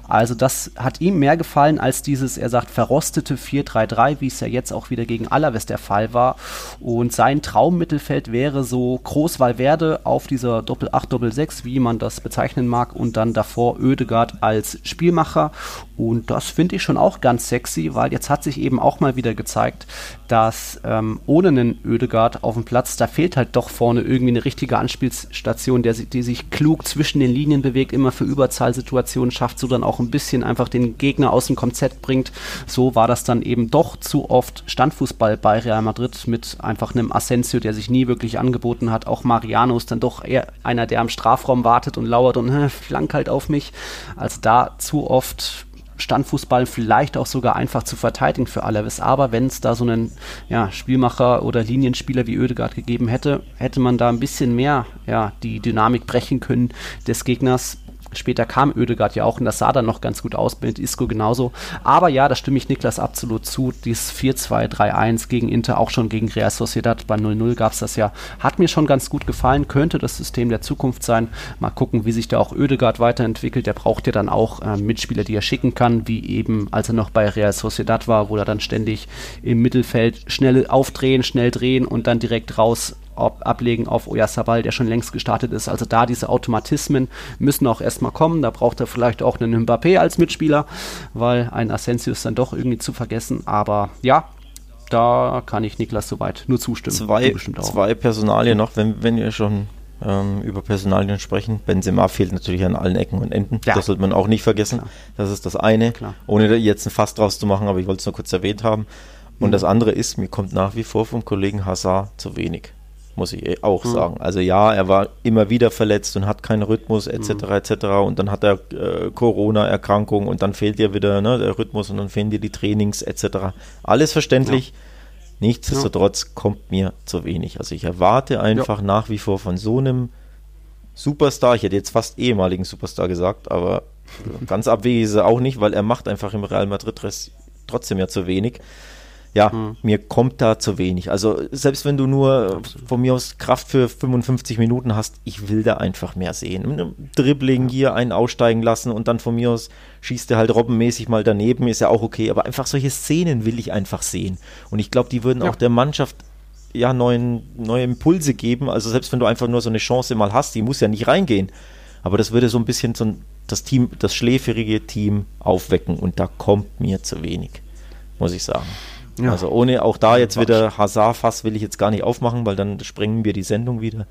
Also das hat ihm mehr gefallen als dieses, er sagt, verrostete 4-3-3, wie es ja jetzt auch wieder gegen Alaves der Fall war. Und sein Traummittelfeld wäre so Groß Valverde auf dieser Doppel-8, Doppel-6, wie man man das bezeichnen mag, und dann davor Ödegard als Spielmacher. Und das finde ich schon auch ganz sexy, weil jetzt hat sich eben auch mal wieder gezeigt, dass ähm, ohne einen Ödegard auf dem Platz, da fehlt halt doch vorne irgendwie eine richtige Anspielstation, der, die sich klug zwischen den Linien bewegt, immer für Überzahlsituationen schafft, so dann auch ein bisschen einfach den Gegner aus dem Konzept bringt. So war das dann eben doch zu oft Standfußball bei Real Madrid mit einfach einem Asensio, der sich nie wirklich angeboten hat. Auch Mariano ist dann doch eher einer, der am Strafraum wartet und lauert und äh, flank halt auf mich. Also da zu oft Standfußball vielleicht auch sogar einfach zu verteidigen für Alaves. Aber wenn es da so einen ja, Spielmacher oder Linienspieler wie Oedegaard gegeben hätte, hätte man da ein bisschen mehr ja, die Dynamik brechen können des Gegners. Später kam Oedegaard ja auch und das sah dann noch ganz gut aus, mit Isco genauso. Aber ja, da stimme ich Niklas absolut zu. Dieses 4-2-3-1 gegen Inter, auch schon gegen Real Sociedad bei 0-0 gab es das ja. Hat mir schon ganz gut gefallen, könnte das System der Zukunft sein. Mal gucken, wie sich da auch Oedegaard weiterentwickelt. Der braucht ja dann auch äh, Mitspieler, die er schicken kann, wie eben als er noch bei Real Sociedad war, wo er dann ständig im Mittelfeld schnell aufdrehen, schnell drehen und dann direkt raus ablegen auf Oyarzabal, der schon längst gestartet ist. Also da diese Automatismen müssen auch erstmal kommen. Da braucht er vielleicht auch einen Mbappé als Mitspieler, weil ein Asensio ist dann doch irgendwie zu vergessen. Aber ja, da kann ich Niklas soweit nur zustimmen. Zwei, zwei Personalien noch, wenn, wenn wir schon ähm, über Personalien sprechen. Benzema fehlt natürlich an allen Ecken und Enden. Ja. Das sollte man auch nicht vergessen. Klar. Das ist das eine. Klar. Ohne jetzt ein Fass draus zu machen, aber ich wollte es nur kurz erwähnt haben. Und mhm. das andere ist, mir kommt nach wie vor vom Kollegen Hazard zu wenig muss ich eh auch mhm. sagen. Also ja, er war immer wieder verletzt und hat keinen Rhythmus etc. Mhm. etc. Und dann hat er äh, Corona-Erkrankung und dann fehlt dir wieder ne, der Rhythmus und dann fehlen dir die Trainings etc. Alles verständlich. Ja. Nichtsdestotrotz ja. kommt mir zu wenig. Also ich erwarte einfach ja. nach wie vor von so einem Superstar, ich hätte jetzt fast ehemaligen Superstar gesagt, aber ganz abwegig ist er auch nicht, weil er macht einfach im Real Madrid trotzdem ja zu wenig ja, hm. mir kommt da zu wenig. Also selbst wenn du nur Absolut. von mir aus Kraft für 55 Minuten hast, ich will da einfach mehr sehen. Dribbling hier einen aussteigen lassen und dann von mir aus schießt er halt robbenmäßig mal daneben, ist ja auch okay. Aber einfach solche Szenen will ich einfach sehen. Und ich glaube, die würden ja. auch der Mannschaft ja neuen, neue Impulse geben. Also selbst wenn du einfach nur so eine Chance mal hast, die muss ja nicht reingehen. Aber das würde so ein bisschen so das Team, das schläferige Team aufwecken und da kommt mir zu wenig, muss ich sagen. Ja. Also ohne auch da jetzt wieder Hazard-Fass will ich jetzt gar nicht aufmachen, weil dann sprengen wir die Sendung wieder.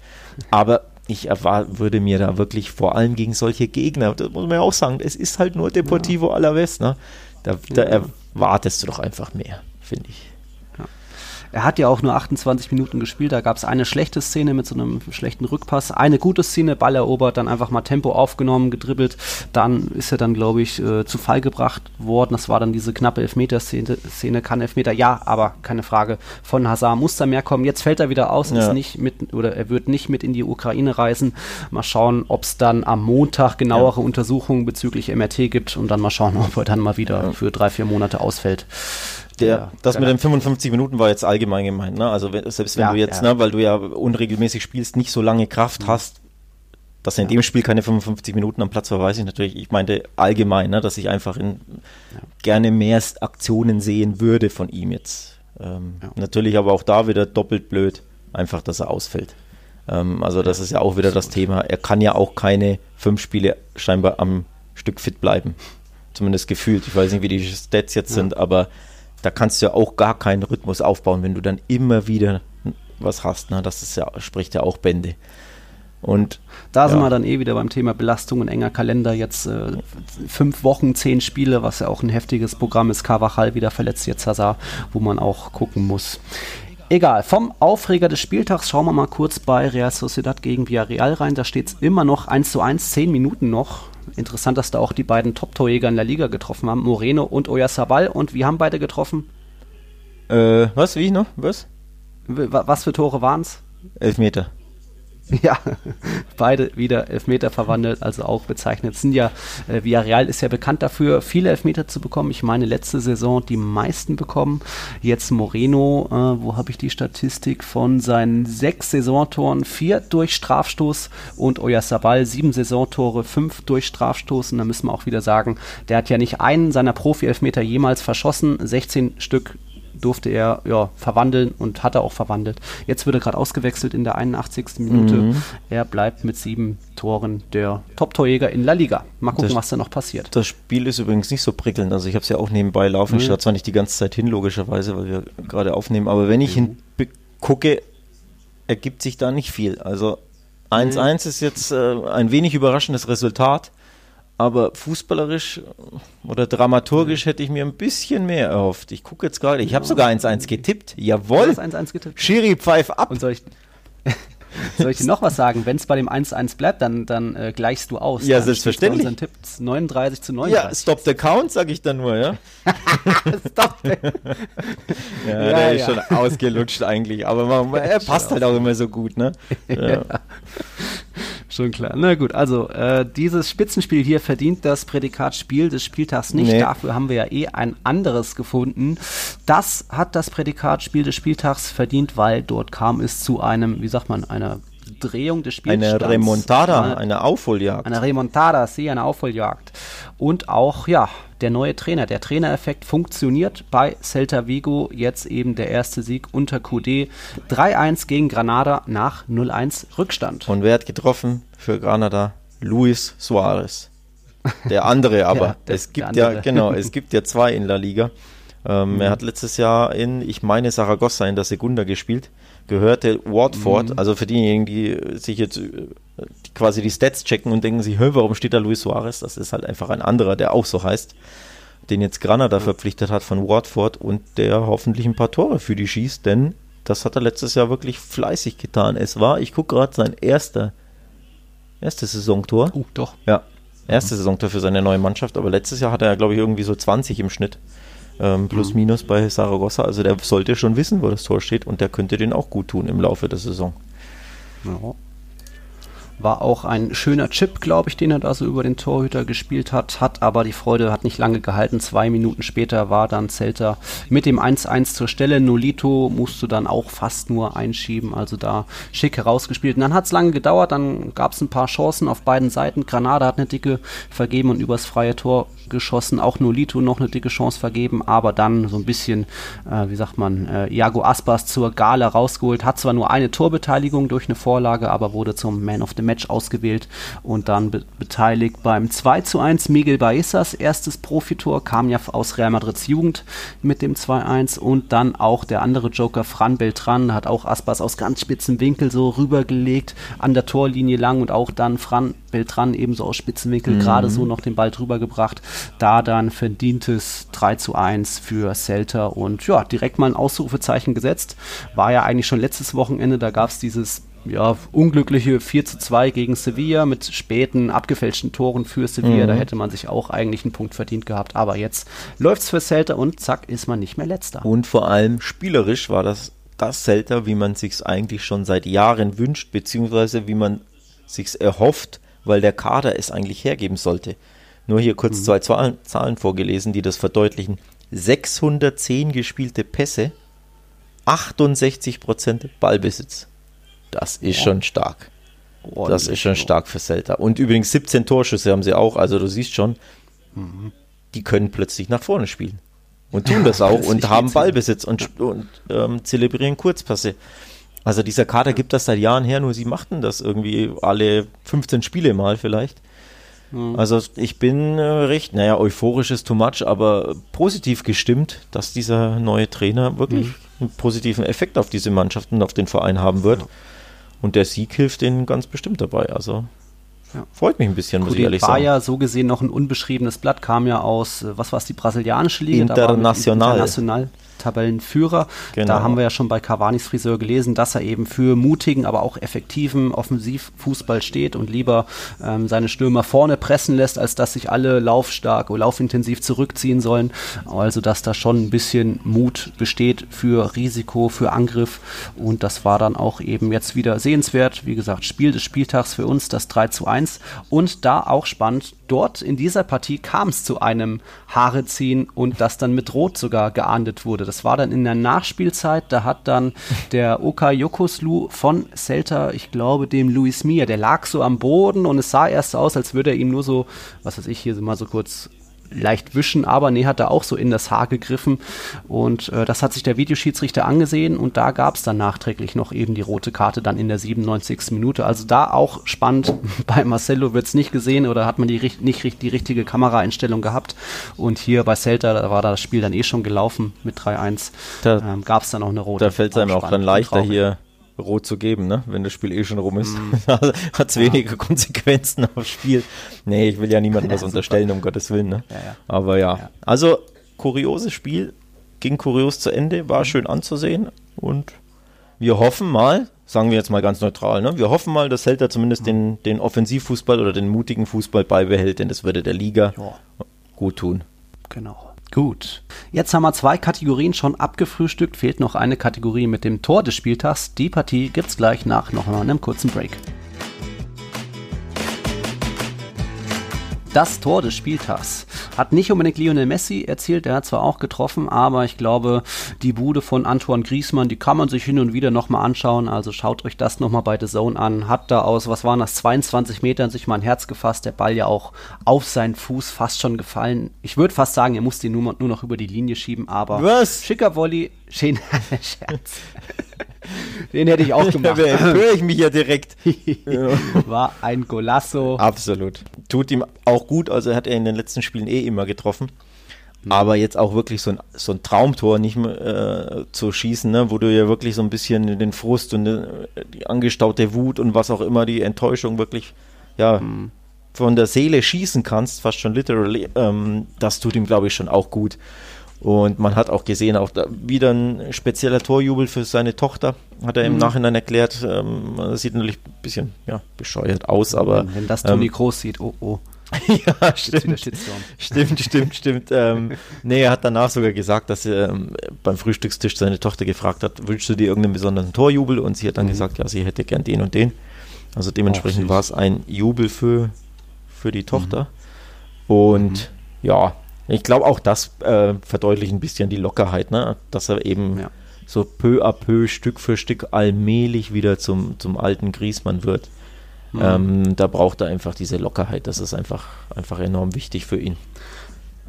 Aber ich würde mir da wirklich vor allem gegen solche Gegner, das muss man ja auch sagen, es ist halt nur Deportivo ja. Alavés, ne? Da, da erwartest du doch einfach mehr, finde ich. Er hat ja auch nur 28 Minuten gespielt. Da gab es eine schlechte Szene mit so einem schlechten Rückpass, eine gute Szene, Ball erobert, dann einfach mal Tempo aufgenommen, gedribbelt. Dann ist er dann, glaube ich, äh, zu Fall gebracht worden. Das war dann diese knappe Elfmeter-Szene. Szene, kann Elfmeter, ja, aber keine Frage. Von Hazard muss da mehr kommen. Jetzt fällt er wieder aus, ja. ist nicht mit oder er wird nicht mit in die Ukraine reisen. Mal schauen, ob es dann am Montag genauere ja. Untersuchungen bezüglich MRT gibt und dann mal schauen, ob er dann mal wieder ja. für drei, vier Monate ausfällt. Der, das mit den 55 Minuten war jetzt allgemein gemeint, ne? Also selbst wenn ja, du jetzt, ja. ne, weil du ja unregelmäßig spielst, nicht so lange Kraft mhm. hast, dass er in ja. dem Spiel keine 55 Minuten am Platz war, weiß ich natürlich. Ich meinte allgemein, ne, dass ich einfach in, gerne mehr Aktionen sehen würde von ihm jetzt. Ähm, Natürlich aber auch da wieder doppelt blöd, einfach, dass er ausfällt. Ähm, also das ist ja auch wieder das Thema. Er kann ja auch keine fünf Spiele scheinbar am Stück fit bleiben. Zumindest gefühlt. Ich weiß nicht, wie die Stats jetzt sind, aber da kannst du ja auch gar keinen Rhythmus aufbauen, wenn du dann immer wieder was hast. Ne? Das ist ja, spricht ja auch Bände. Und da ja. sind wir dann eh wieder beim Thema Belastung und enger Kalender. Jetzt äh, fünf Wochen, zehn Spiele, was ja auch ein heftiges Programm ist. Carvajal wieder verletzt, jetzt Hazard, wo man auch gucken muss. Egal, vom Aufreger des Spieltags schauen wir mal kurz bei Real Sociedad gegen Villarreal rein. Da steht es immer noch 1 zu 1, 10 Minuten noch. Interessant, dass da auch die beiden Top-Torjäger in der Liga getroffen haben, Moreno und Oyarzabal. Und wie haben beide getroffen? Äh, was, wie noch? Was? Was für Tore waren es? Elfmeter. Ja, beide wieder Elfmeter verwandelt, also auch bezeichnet. Sind ja, äh, Villarreal ist ja bekannt dafür, viele Elfmeter zu bekommen. Ich meine, letzte Saison die meisten bekommen. Jetzt Moreno, äh, wo habe ich die Statistik von seinen sechs Saisontoren? Vier durch Strafstoß und Oyarzabal sieben Saisontore, fünf durch Strafstoß. Und da müssen wir auch wieder sagen, der hat ja nicht einen seiner Profi-Elfmeter jemals verschossen, 16 Stück durfte er ja, verwandeln und hat er auch verwandelt. Jetzt wird er gerade ausgewechselt in der 81. Minute. Mhm. Er bleibt mit sieben Toren der Top-Torjäger in La Liga. Mal gucken, das, was da noch passiert. Das Spiel ist übrigens nicht so prickelnd. Also ich habe es ja auch nebenbei laufen. Mhm. Ich schaue zwar nicht die ganze Zeit hin, logischerweise, weil wir gerade aufnehmen, aber wenn ich mhm. hingucke, ergibt sich da nicht viel. Also 1-1 mhm. ist jetzt äh, ein wenig überraschendes Resultat. Aber fußballerisch oder dramaturgisch hätte ich mir ein bisschen mehr erhofft. Ich gucke jetzt gerade, ich habe sogar 1-1 getippt. Jawohl. 1-1 getippt. Schiri pfeif ab. Und soll ich, soll ich dir noch was sagen? Wenn es bei dem 1-1 bleibt, dann, dann äh, gleichst du aus. Ja, dann selbstverständlich. Unseren Tipp 39 zu 39. Ja, stop the count, sage ich dann nur, ja. stop the ja, ja, der ja. ist schon ausgelutscht eigentlich, aber man, er passt halt auch immer so gut, ne? Ja. Schon klar. Na gut, also äh, dieses Spitzenspiel hier verdient das Prädikat Spiel des Spieltags nicht. Nee. Dafür haben wir ja eh ein anderes gefunden. Das hat das Prädikat Spiel des Spieltags verdient, weil dort kam es zu einem, wie sagt man, einer Drehung des Spiels. Eine Remontada, eine, eine Aufholjagd. Eine Remontada, sie, eine Aufholjagd. Und auch, ja, der neue Trainer. Der Trainereffekt funktioniert bei Celta Vigo. Jetzt eben der erste Sieg unter QD. 3-1 gegen Granada nach 0-1 Rückstand. Und wer hat getroffen für Granada? Luis Suarez. Der andere aber. ja, es gibt ja, genau, es gibt ja zwei in La Liga. Ähm, mhm. Er hat letztes Jahr in, ich meine, Saragossa in der Segunda gespielt gehörte Watford, mhm. also für diejenigen, die sich jetzt quasi die Stats checken und denken sich, warum steht da Luis Suarez? Das ist halt einfach ein anderer, der auch so heißt, den jetzt Granada verpflichtet hat von Watford und der hoffentlich ein paar Tore für die schießt, denn das hat er letztes Jahr wirklich fleißig getan. Es war, ich gucke gerade, sein erster, erstes Saisontor. Uh, doch. Ja, erste mhm. Saisontor für seine neue Mannschaft, aber letztes Jahr hat er, glaube ich, irgendwie so 20 im Schnitt ähm, plus mhm. minus bei Saragossa. Also der sollte schon wissen, wo das Tor steht und der könnte den auch gut tun im Laufe der Saison. Ja. War auch ein schöner Chip, glaube ich, den er da so über den Torhüter gespielt hat. Hat aber die Freude hat nicht lange gehalten. Zwei Minuten später war dann Celta mit dem 1-1 zur Stelle. Nolito musste dann auch fast nur einschieben. Also da schick herausgespielt. Und dann hat es lange gedauert. Dann gab es ein paar Chancen auf beiden Seiten. Granada hat eine dicke vergeben und übers freie Tor geschossen. Auch Nolito noch eine dicke Chance vergeben, aber dann so ein bisschen, äh, wie sagt man, äh, Iago Aspas zur Gala rausgeholt. Hat zwar nur eine Torbeteiligung durch eine Vorlage, aber wurde zum Man of the Match Match ausgewählt und dann be beteiligt beim 2 zu 1 Miguel Baezas erstes Profitor, kam ja aus Real Madrids Jugend mit dem 2-1 und dann auch der andere Joker Fran Beltran hat auch Aspas aus ganz spitzen Winkel so rübergelegt, an der Torlinie lang und auch dann Fran Beltran ebenso aus spitzen Winkel mhm. gerade so noch den Ball drüber gebracht. Da dann verdientes 3 zu 1 für Celta und ja, direkt mal ein Ausrufezeichen gesetzt. War ja eigentlich schon letztes Wochenende, da gab es dieses ja, unglückliche 4 zu 2 gegen Sevilla mit späten, abgefälschten Toren für Sevilla. Mhm. Da hätte man sich auch eigentlich einen Punkt verdient gehabt. Aber jetzt läuft es für Celta und zack, ist man nicht mehr letzter. Und vor allem spielerisch war das das Celta, wie man sich eigentlich schon seit Jahren wünscht, beziehungsweise wie man sich erhofft, weil der Kader es eigentlich hergeben sollte. Nur hier kurz mhm. zwei Zahlen, Zahlen vorgelesen, die das verdeutlichen. 610 gespielte Pässe, 68% Ballbesitz. Das ist oh. schon stark. Oh, das ist schon stark für Celta. Und übrigens 17 Torschüsse haben sie auch. Also du siehst schon, mhm. die können plötzlich nach vorne spielen. Und tun das auch und haben Ballbesitz und, und ähm, zelebrieren Kurzpasse. Also dieser Kader gibt das seit Jahren her, nur sie machten das irgendwie alle 15 Spiele mal vielleicht. Mhm. Also ich bin äh, recht, naja, euphorisch ist too much, aber positiv gestimmt, dass dieser neue Trainer wirklich mhm. einen positiven Effekt auf diese Mannschaften, auf den Verein haben wird. Ja. Und der Sieg hilft ihnen ganz bestimmt dabei. Also ja. freut mich ein bisschen, muss ich ehrlich war sagen. War ja so gesehen noch ein unbeschriebenes Blatt, kam ja aus, äh, was war es, die brasilianische Liga? International. International. Tabellenführer. Genau. Da haben wir ja schon bei Cavanis Friseur gelesen, dass er eben für mutigen, aber auch effektiven Offensivfußball steht und lieber ähm, seine Stürmer vorne pressen lässt, als dass sich alle laufstark oder laufintensiv zurückziehen sollen. Also dass da schon ein bisschen Mut besteht für Risiko, für Angriff und das war dann auch eben jetzt wieder sehenswert. Wie gesagt, Spiel des Spieltags für uns, das 3 zu 1 und da auch spannend, dort in dieser Partie kam es zu einem Haare ziehen und das dann mit Rot sogar geahndet wurde. Das war dann in der Nachspielzeit, da hat dann der Oka Jokoslu von Celta, ich glaube dem Luis Mia, der lag so am Boden und es sah erst aus, als würde er ihm nur so, was weiß ich, hier mal so kurz leicht wischen, aber nee, hat er auch so in das Haar gegriffen und äh, das hat sich der Videoschiedsrichter angesehen und da gab es dann nachträglich noch eben die rote Karte dann in der 97. Minute. Also da auch spannend, bei Marcelo wird es nicht gesehen oder hat man die, nicht die richtige Kameraeinstellung gehabt und hier bei Celta, da war das Spiel dann eh schon gelaufen mit 3-1, ähm, gab es dann auch eine rote. Da fällt es einem auch dann leichter hier rot zu geben, ne? wenn das Spiel eh schon rum ist. Mm. Hat es weniger Konsequenzen aufs Spiel. Nee, ich will ja niemandem was unterstellen, um Gottes Willen. Ne? Ja, ja. Aber ja. ja. also kurioses Spiel, ging kurios zu Ende, war mhm. schön anzusehen und wir hoffen mal, sagen wir jetzt mal ganz neutral, ne? wir hoffen mal, dass Celta zumindest mhm. den, den Offensivfußball oder den mutigen Fußball beibehält, denn das würde der Liga gut tun. Genau. Gut. Jetzt haben wir zwei Kategorien schon abgefrühstückt. Fehlt noch eine Kategorie mit dem Tor des Spieltags. Die Partie gibt's gleich nach noch einem kurzen Break. Das Tor des Spieltags hat nicht unbedingt Lionel Messi erzielt, der hat zwar auch getroffen, aber ich glaube, die Bude von Antoine Griezmann, die kann man sich hin und wieder nochmal anschauen. Also schaut euch das nochmal bei The Zone an. Hat da aus, was waren das, 22 Metern sich mal ein Herz gefasst. Der Ball ja auch auf seinen Fuß fast schon gefallen. Ich würde fast sagen, er musste ihn nur, nur noch über die Linie schieben, aber was? schicker Volley, schön, Scherz. Den hätte ich auch gemacht. Da höre ich mich ja direkt. War ein Golasso. Absolut. Tut ihm auch gut. Also hat er in den letzten Spielen eh immer getroffen. Mhm. Aber jetzt auch wirklich so ein, so ein Traumtor nicht mehr äh, zu schießen, ne? wo du ja wirklich so ein bisschen den Frust und äh, die angestaute Wut und was auch immer, die Enttäuschung wirklich ja, mhm. von der Seele schießen kannst, fast schon literally, ähm, das tut ihm, glaube ich, schon auch gut. Und man hat auch gesehen, auch da wieder ein spezieller Torjubel für seine Tochter, hat er im mhm. Nachhinein erklärt. Ähm, das sieht natürlich ein bisschen ja, bescheuert aus, aber. Wenn das Toni ähm, Groß sieht, oh oh. ja, stimmt. Stimmt, stimmt, stimmt. ähm, nee, er hat danach sogar gesagt, dass er ähm, beim Frühstückstisch seine Tochter gefragt hat, wünschst du dir irgendeinen besonderen Torjubel? Und sie hat dann mhm. gesagt, ja, sie hätte gern den und den. Also dementsprechend war es ein Jubel für, für die Tochter. Mhm. Und mhm. ja, ich glaube auch das äh, verdeutlicht ein bisschen die Lockerheit, ne? dass er eben ja. so peu à peu, Stück für Stück allmählich wieder zum, zum alten Griesmann wird. Mhm. Ähm, da braucht er einfach diese Lockerheit. Das ist einfach, einfach enorm wichtig für ihn.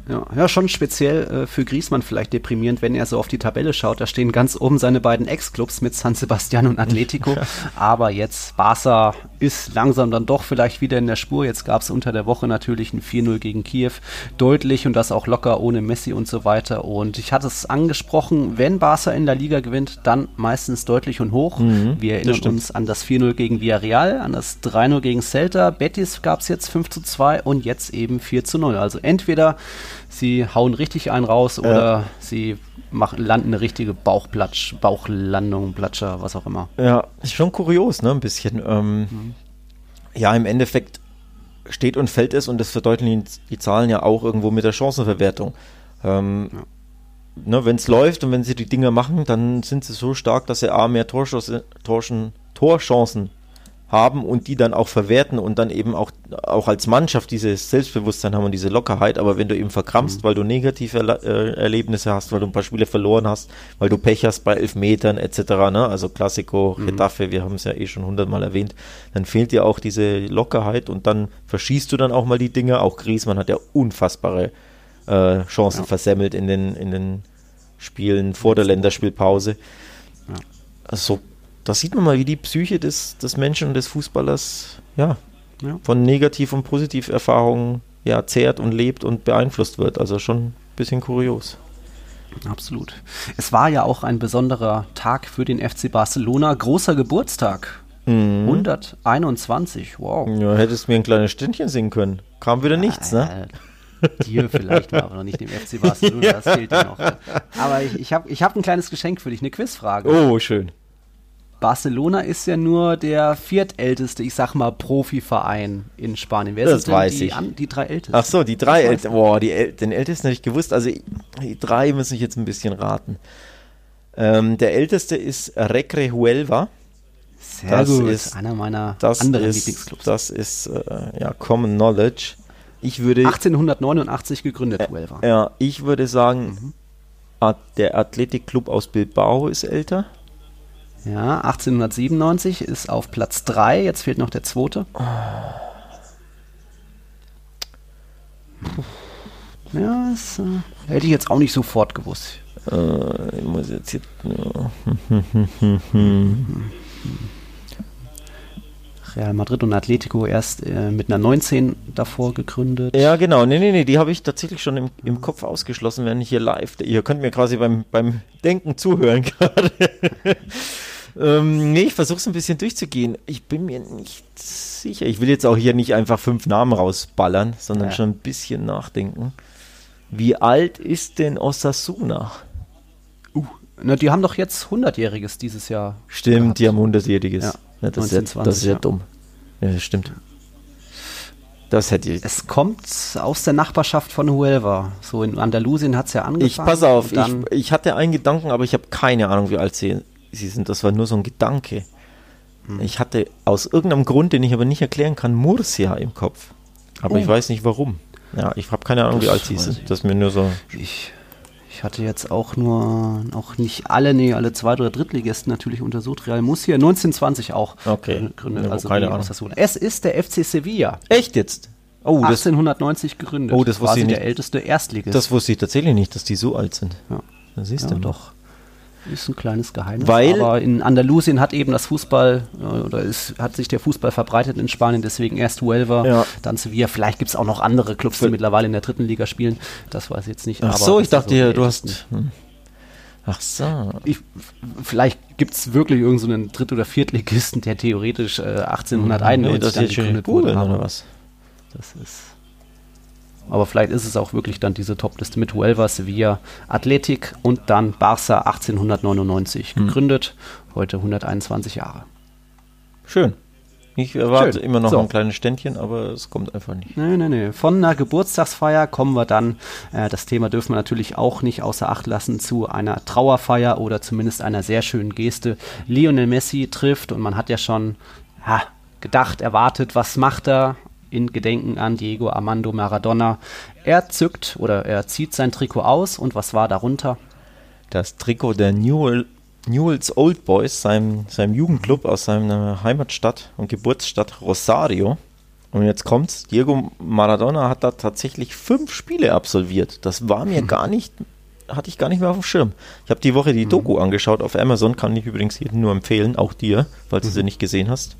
Ja, ja, schon speziell äh, für Griesmann vielleicht deprimierend, wenn er so auf die Tabelle schaut. Da stehen ganz oben seine beiden Ex-Clubs mit San Sebastian und Atletico. Aber jetzt Barca ist langsam dann doch vielleicht wieder in der Spur. Jetzt gab es unter der Woche natürlich ein 4-0 gegen Kiew, deutlich und das auch locker ohne Messi und so weiter. Und ich hatte es angesprochen, wenn Barca in der Liga gewinnt, dann meistens deutlich und hoch. Mhm, Wir erinnern uns an das 4-0 gegen Villarreal, an das 3-0 gegen Celta. Betis gab es jetzt 5-2 und jetzt eben 4-0. Also entweder sie hauen richtig einen raus oder ja. sie machen, landen eine richtige Bauchplatsch, Bauchlandung, Platscher, was auch immer. Ja, ist schon kurios, ne? Ein bisschen. Ähm, mhm. Ja, im Endeffekt steht und fällt es und das verdeutlichen die Zahlen ja auch irgendwo mit der Chancenverwertung. Ähm, ja. ne, wenn es läuft und wenn sie die Dinger machen, dann sind sie so stark, dass sie A mehr Torchancen, Torchancen haben und die dann auch verwerten und dann eben auch, auch als Mannschaft dieses Selbstbewusstsein haben und diese Lockerheit. Aber wenn du eben verkrampfst, mhm. weil du negative äh, Erlebnisse hast, weil du ein paar Spiele verloren hast, weil du Pech hast bei Elfmetern etc., ne? also Klassiko, mhm. Getafe, wir haben es ja eh schon hundertmal erwähnt, dann fehlt dir auch diese Lockerheit und dann verschießt du dann auch mal die Dinge. Auch Griezmann hat ja unfassbare äh, Chancen ja. versemmelt in den, in den Spielen vor der Länderspielpause. Ja. Also da sieht man mal, wie die Psyche des, des Menschen und des Fußballers ja, ja. von Negativ- und Positiverfahrungen ja, zehrt und lebt und beeinflusst wird. Also schon ein bisschen kurios. Absolut. Es war ja auch ein besonderer Tag für den FC Barcelona. Großer Geburtstag. Mhm. 121, wow. Ja, hättest mir ein kleines Ständchen singen können. Kam wieder nichts, ne? Dir vielleicht mal, aber noch nicht dem FC Barcelona, ja. das fehlt dir noch. Aber ich, ich habe ich hab ein kleines Geschenk für dich, eine Quizfrage. Oh, schön. Barcelona ist ja nur der viertälteste, ich sag mal, Profiverein in Spanien. Wer das ist weiß die, ich. An, die drei Ältesten? Ach so, die drei Ältesten. Boah, die El den Ältesten hätte ich gewusst. Also die drei muss ich jetzt ein bisschen raten. Ähm, der Älteste ist Recre Huelva. Sehr das gut. Ist, einer meiner anderen ist, Lieblingsclubs. Das ist äh, ja Common Knowledge. Ich würde 1889 gegründet, äh, Huelva. Ja, ich würde sagen, mhm. der Athletikclub aus Bilbao ist älter. Ja, 1897 ist auf Platz 3, jetzt fehlt noch der zweite. Ja, das äh, hätte ich jetzt auch nicht sofort gewusst. Äh, ich muss jetzt hier. Real Madrid und Atletico erst äh, mit einer 19 davor gegründet. Ja, genau. Nee, nee, nee, die habe ich tatsächlich schon im, im Kopf ausgeschlossen, wenn ich hier live. Ihr könnt mir quasi beim, beim Denken zuhören gerade. Ähm, nee, ich versuche es ein bisschen durchzugehen. Ich bin mir nicht sicher. Ich will jetzt auch hier nicht einfach fünf Namen rausballern, sondern ja. schon ein bisschen nachdenken. Wie alt ist denn Osasuna? Uh, na, die haben doch jetzt 100-Jähriges dieses Jahr. Stimmt, gehabt. die haben 100-Jähriges. Ja, ja, das, 1920, ist ja, das ist ja, dumm. Ja, das stimmt. Das hätte ich. Es kommt aus der Nachbarschaft von Huelva. So in Andalusien hat es ja angefangen. Ich pass auf, ich, ich hatte einen Gedanken, aber ich habe keine Ahnung, wie alt sie sie sind. Das war nur so ein Gedanke. Hm. Ich hatte aus irgendeinem Grund, den ich aber nicht erklären kann, Murcia im Kopf. Aber oh. ich weiß nicht warum. Ja, ich habe keine Ahnung, das wie alt sie sind. Das mir nur so. Ich, ich hatte jetzt auch nur, auch nicht alle, nee, alle Zweit- oder Drittligisten natürlich untersucht. Real Murcia 1920 auch okay. gegründet. Ja, also keine Ahnung. Es ist der FC Sevilla. Echt jetzt? Oh, 1890 gegründet. Oh, das wusste ich nicht. der älteste Erstligist. Das wusste ich tatsächlich nicht, dass die so alt sind. Ja. Da siehst ja, du doch. Ist ein kleines Geheimnis. Weil, aber in Andalusien hat eben das Fußball, äh, oder ist, hat sich der Fußball verbreitet in Spanien, deswegen erst Huelva, ja. dann Sevilla. Vielleicht gibt es auch noch andere Clubs, die mittlerweile in der dritten Liga spielen. Das weiß ich jetzt nicht. Ach so, ich dachte, so du hast. Hm. Ach so. Ich, vielleicht gibt es wirklich irgendeinen so Dritt- oder Viertligisten, der theoretisch äh, 1891 nee, das dann gegründet wurde. Oder was? Das ist aber vielleicht ist es auch wirklich dann diese Topliste mit Huelva, Sevilla, Athletic und dann Barça 1899 hm. gegründet, heute 121 Jahre. Schön. Ich erwarte Schön. immer noch so. ein kleines Ständchen, aber es kommt einfach nicht. Nee, nee, nee. Von einer Geburtstagsfeier kommen wir dann, äh, das Thema dürfen wir natürlich auch nicht außer Acht lassen, zu einer Trauerfeier oder zumindest einer sehr schönen Geste. Lionel Messi trifft und man hat ja schon ja, gedacht, erwartet, was macht er? In Gedenken an Diego Armando Maradona. Er zückt oder er zieht sein Trikot aus und was war darunter? Das Trikot der Newell, Newell's Old Boys, seinem, seinem Jugendclub aus seiner Heimatstadt und Geburtsstadt Rosario. Und jetzt kommt's, Diego Maradona hat da tatsächlich fünf Spiele absolviert. Das war mir gar nicht, hatte ich gar nicht mehr auf dem Schirm. Ich habe die Woche die mhm. Doku angeschaut auf Amazon, kann ich übrigens jedem nur empfehlen, auch dir, falls du sie mhm. nicht gesehen hast.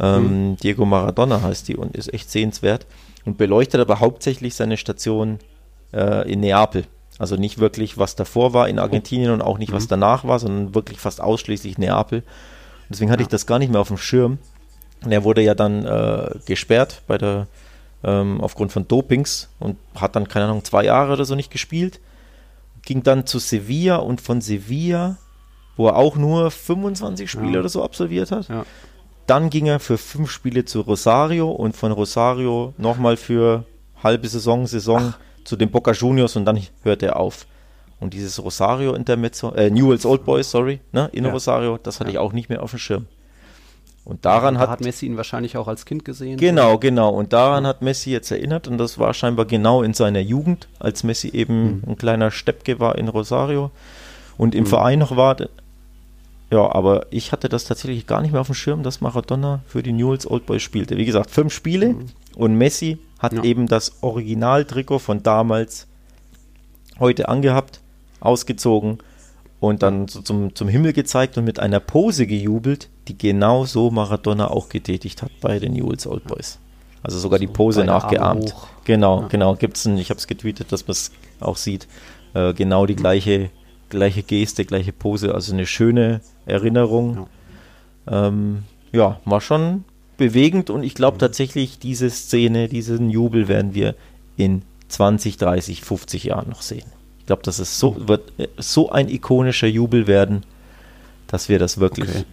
Ähm, mhm. Diego Maradona heißt die und ist echt sehenswert und beleuchtet aber hauptsächlich seine Station äh, in Neapel. Also nicht wirklich, was davor war in Argentinien und auch nicht, was mhm. danach war, sondern wirklich fast ausschließlich Neapel. deswegen hatte ich das gar nicht mehr auf dem Schirm. Und er wurde ja dann äh, gesperrt bei der, ähm, aufgrund von Dopings und hat dann, keine Ahnung, zwei Jahre oder so nicht gespielt. Ging dann zu Sevilla und von Sevilla, wo er auch nur 25 Spiele ja. oder so absolviert hat. Ja. Dann ging er für fünf Spiele zu Rosario und von Rosario nochmal für halbe Saison, Saison Ach. zu den Boca Juniors und dann hörte er auf. Und dieses Rosario Intermezzo, äh, Newell's Old Boys, sorry, ne, in ja. Rosario, das hatte ja. ich auch nicht mehr auf dem Schirm. Und daran da hat, hat Messi ihn wahrscheinlich auch als Kind gesehen. Genau, genau. Und daran hat Messi jetzt erinnert und das war scheinbar genau in seiner Jugend, als Messi eben mhm. ein kleiner Steppke war in Rosario und im mhm. Verein noch war. Ja, aber ich hatte das tatsächlich gar nicht mehr auf dem Schirm, dass Maradona für die Newell's Old Boys spielte. Wie gesagt, fünf Spiele mhm. und Messi hat ja. eben das Originaltrikot von damals heute angehabt, ausgezogen und dann so zum, zum Himmel gezeigt und mit einer Pose gejubelt, die genau so Maradona auch getätigt hat bei den Newell's Old Boys. Also sogar so die Pose nachgeahmt. Genau, ja. genau. Gibt's ein, ich habe es getweetet, dass man es auch sieht. Äh, genau die gleiche, gleiche Geste, gleiche Pose. Also eine schöne Erinnerung. Ja, ähm, ja war schon bewegend und ich glaube tatsächlich, diese Szene, diesen Jubel werden wir in 20, 30, 50 Jahren noch sehen. Ich glaube, das ist so, wird äh, so ein ikonischer Jubel werden, dass wir das wirklich okay.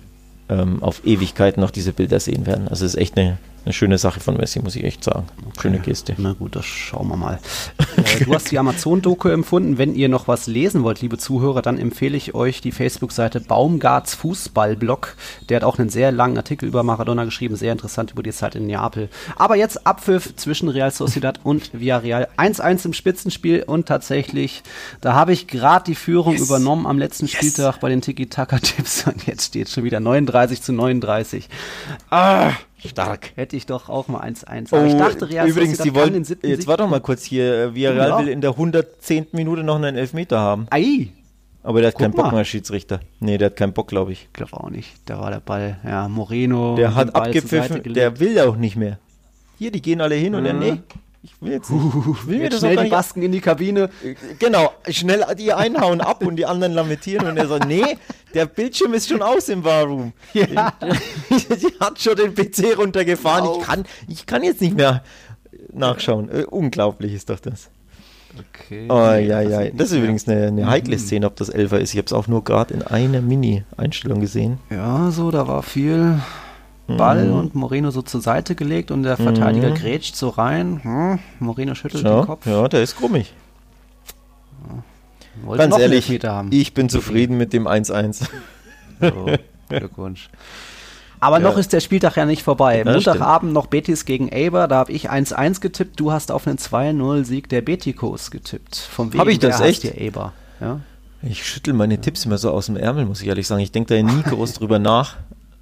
ähm, auf Ewigkeit noch diese Bilder sehen werden. Also es ist echt eine, eine schöne Sache von Messi, muss ich echt sagen. Okay. Schöne Geste. Na gut, das schauen wir mal. äh, du hast die Amazon-Doku empfunden. Wenn ihr noch was lesen wollt, liebe Zuhörer, dann empfehle ich euch die Facebook-Seite Baumgarts Fußballblog. Der hat auch einen sehr langen Artikel über Maradona geschrieben, sehr interessant über die Zeit in Neapel. Aber jetzt Abpfiff zwischen Real Sociedad und Villarreal. 1-1 im Spitzenspiel und tatsächlich, da habe ich gerade die Führung yes. übernommen am letzten yes. Spieltag bei den Tiki-Taka-Tipps und jetzt steht schon wieder 39 zu 39. Ah! Stark. Hätte ich doch auch mal 1-1. Oh, ich dachte, Real übrigens, die wollen, den siebten Jetzt war doch mal kurz hier. Äh, Villarreal ja. will in der 110. Minute noch einen Elfmeter haben. Ei. Aber der hat Guck keinen Bock mehr, Schiedsrichter. Nee, der hat keinen Bock, glaube ich. Ich glaube auch nicht. Da war der Ball. Ja, Moreno. Der hat abgepfiffen. Der will auch nicht mehr. Hier, die gehen alle hin mhm. und er, nee, ich will jetzt nicht. Ich will mir das schnell die Basken in die Kabine. Genau, schnell die einhauen ab und die anderen lamentieren und er sagt, nee, der Bildschirm ist schon aus im Warroom. Ja. Die hat schon den PC runtergefahren. Ich kann, ich kann jetzt nicht mehr nachschauen. Äh, unglaublich ist doch das. Okay. Oh, ja, ja. Das ist übrigens eine, eine heikle mhm. Szene, ob das Elfer ist. Ich habe es auch nur gerade in einer Mini-Einstellung gesehen. Ja, so, da war viel Ball mhm. und Moreno so zur Seite gelegt und der Verteidiger mhm. grätscht so rein. Hm, Moreno schüttelt ja, den Kopf. Ja, der ist krummig. Ja. Ganz ehrlich, ich bin zufrieden mit dem 1-1. So, Glückwunsch. Aber ja. noch ist der Spieltag ja nicht vorbei. Ja, Montagabend noch Betis gegen Eber, da habe ich 1-1 getippt. Du hast auf einen 2-0-Sieg der Betikos getippt. Vom Habe ich das echt? Eber. Ja? Ich schüttel meine Tipps immer so aus dem Ärmel, muss ich ehrlich sagen. Ich denke da nie groß drüber nach.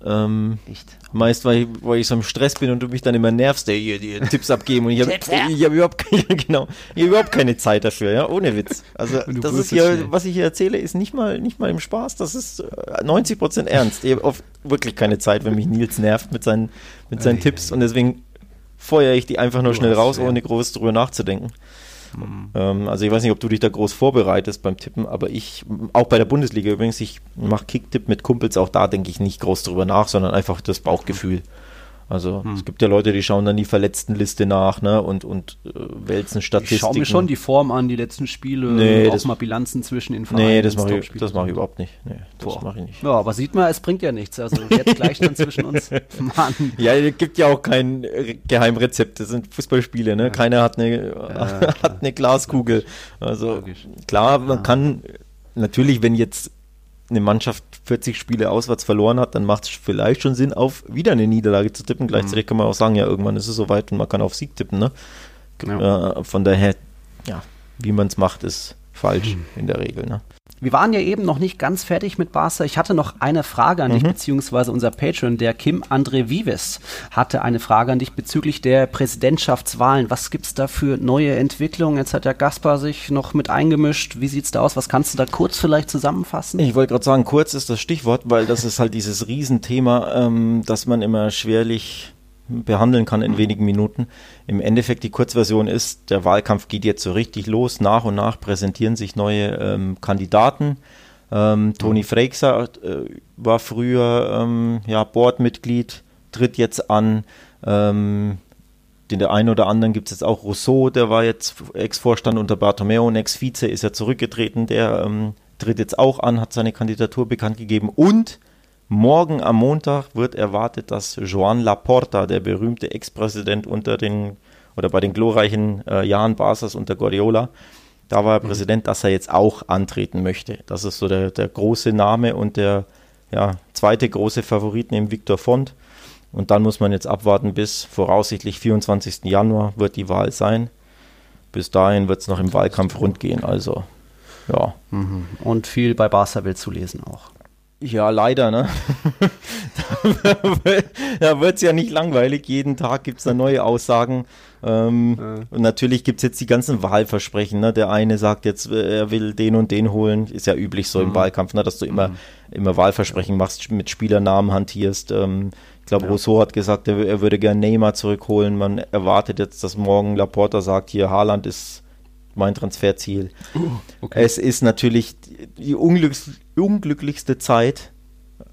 Ähm, Echt? Meist, weil ich, weil ich so im Stress bin und du mich dann immer nervst, der hier die Tipps abgeben und ich habe hab überhaupt, keine, genau, ich hab überhaupt keine Zeit dafür, ja, ohne Witz. Also das ist hier, was ich hier erzähle, ist nicht mal, nicht mal im Spaß, das ist 90% äh, ernst. Ich habe oft wirklich keine Zeit, wenn mich Nils nervt mit seinen, mit seinen Tipps und deswegen feuere ich die einfach nur schnell raus, ohne groß drüber nachzudenken. Mhm. Ähm, also ich weiß nicht, ob du dich da groß vorbereitest beim Tippen, aber ich, auch bei der Bundesliga übrigens, ich mache Kicktipp mit Kumpels, auch da denke ich nicht groß drüber nach, sondern einfach das Bauchgefühl. Also hm. es gibt ja Leute, die schauen dann die Verletztenliste nach ne, und, und äh, wälzen Statistiken. Ich schaue mir schon die Form an, die letzten Spiele, nee, auch das, mal Bilanzen zwischen den Vereinen. Nee, das mache ich, das mach ich überhaupt nicht. Nee, das mache ich nicht. Ja, aber sieht man, es bringt ja nichts. Also jetzt gleich dann zwischen uns. Mann. Ja, es gibt ja auch kein Geheimrezept. Das sind Fußballspiele. Ne? Ja. Keiner hat eine, ja, hat eine Glaskugel. Also Logisch. klar, man kann natürlich, wenn jetzt eine Mannschaft 40 Spiele auswärts verloren hat, dann macht es vielleicht schon Sinn, auf wieder eine Niederlage zu tippen. Gleichzeitig mhm. kann man auch sagen, ja, irgendwann ist es soweit und man kann auf Sieg tippen. Ne? Ja. Äh, von daher, ja, wie man es macht, ist falsch mhm. in der Regel. Ne? Wir waren ja eben noch nicht ganz fertig mit Barca. Ich hatte noch eine Frage an mhm. dich, beziehungsweise unser Patron, der Kim André Vives, hatte eine Frage an dich bezüglich der Präsidentschaftswahlen. Was gibt es da für neue Entwicklungen? Jetzt hat der Gaspar sich noch mit eingemischt. Wie sieht es da aus? Was kannst du da kurz vielleicht zusammenfassen? Ich wollte gerade sagen, kurz ist das Stichwort, weil das ist halt dieses Riesenthema, ähm, das man immer schwerlich behandeln kann in wenigen Minuten. Im Endeffekt die Kurzversion ist, der Wahlkampf geht jetzt so richtig los. Nach und nach präsentieren sich neue ähm, Kandidaten. Ähm, Toni Freixer äh, war früher ähm, ja, Boardmitglied, tritt jetzt an. Ähm, den der einen oder anderen gibt es jetzt auch Rousseau, der war jetzt Ex-Vorstand unter Bartomeo und Ex-Vize ist ja zurückgetreten, der ähm, tritt jetzt auch an, hat seine Kandidatur bekannt gegeben und Morgen am Montag wird erwartet, dass Joan Laporta, der berühmte Ex-Präsident unter den oder bei den glorreichen äh, Jahren Barca's unter Guardiola, da war er mhm. Präsident, dass er jetzt auch antreten möchte. Das ist so der, der große Name und der ja, zweite große Favorit neben Victor Font. Und dann muss man jetzt abwarten bis voraussichtlich 24. Januar wird die Wahl sein. Bis dahin wird es noch im Wahlkampf rund gehen. Also, ja. Mhm. Und viel bei Barca will zu lesen auch. Ja, leider, ne? da wird es ja nicht langweilig. Jeden Tag gibt es da neue Aussagen. Ähm, ja. Und natürlich gibt es jetzt die ganzen Wahlversprechen. Ne? Der eine sagt jetzt, äh, er will den und den holen. Ist ja üblich so mhm. im Wahlkampf, ne? dass du immer, mhm. immer Wahlversprechen machst, mit Spielernamen hantierst. Ähm, ich glaube, ja. Rousseau hat gesagt, er, er würde gerne Neymar zurückholen. Man erwartet jetzt, dass morgen Laporta sagt, hier Haaland ist mein Transferziel. Uh, okay. Es ist natürlich die unglücks unglücklichste Zeit,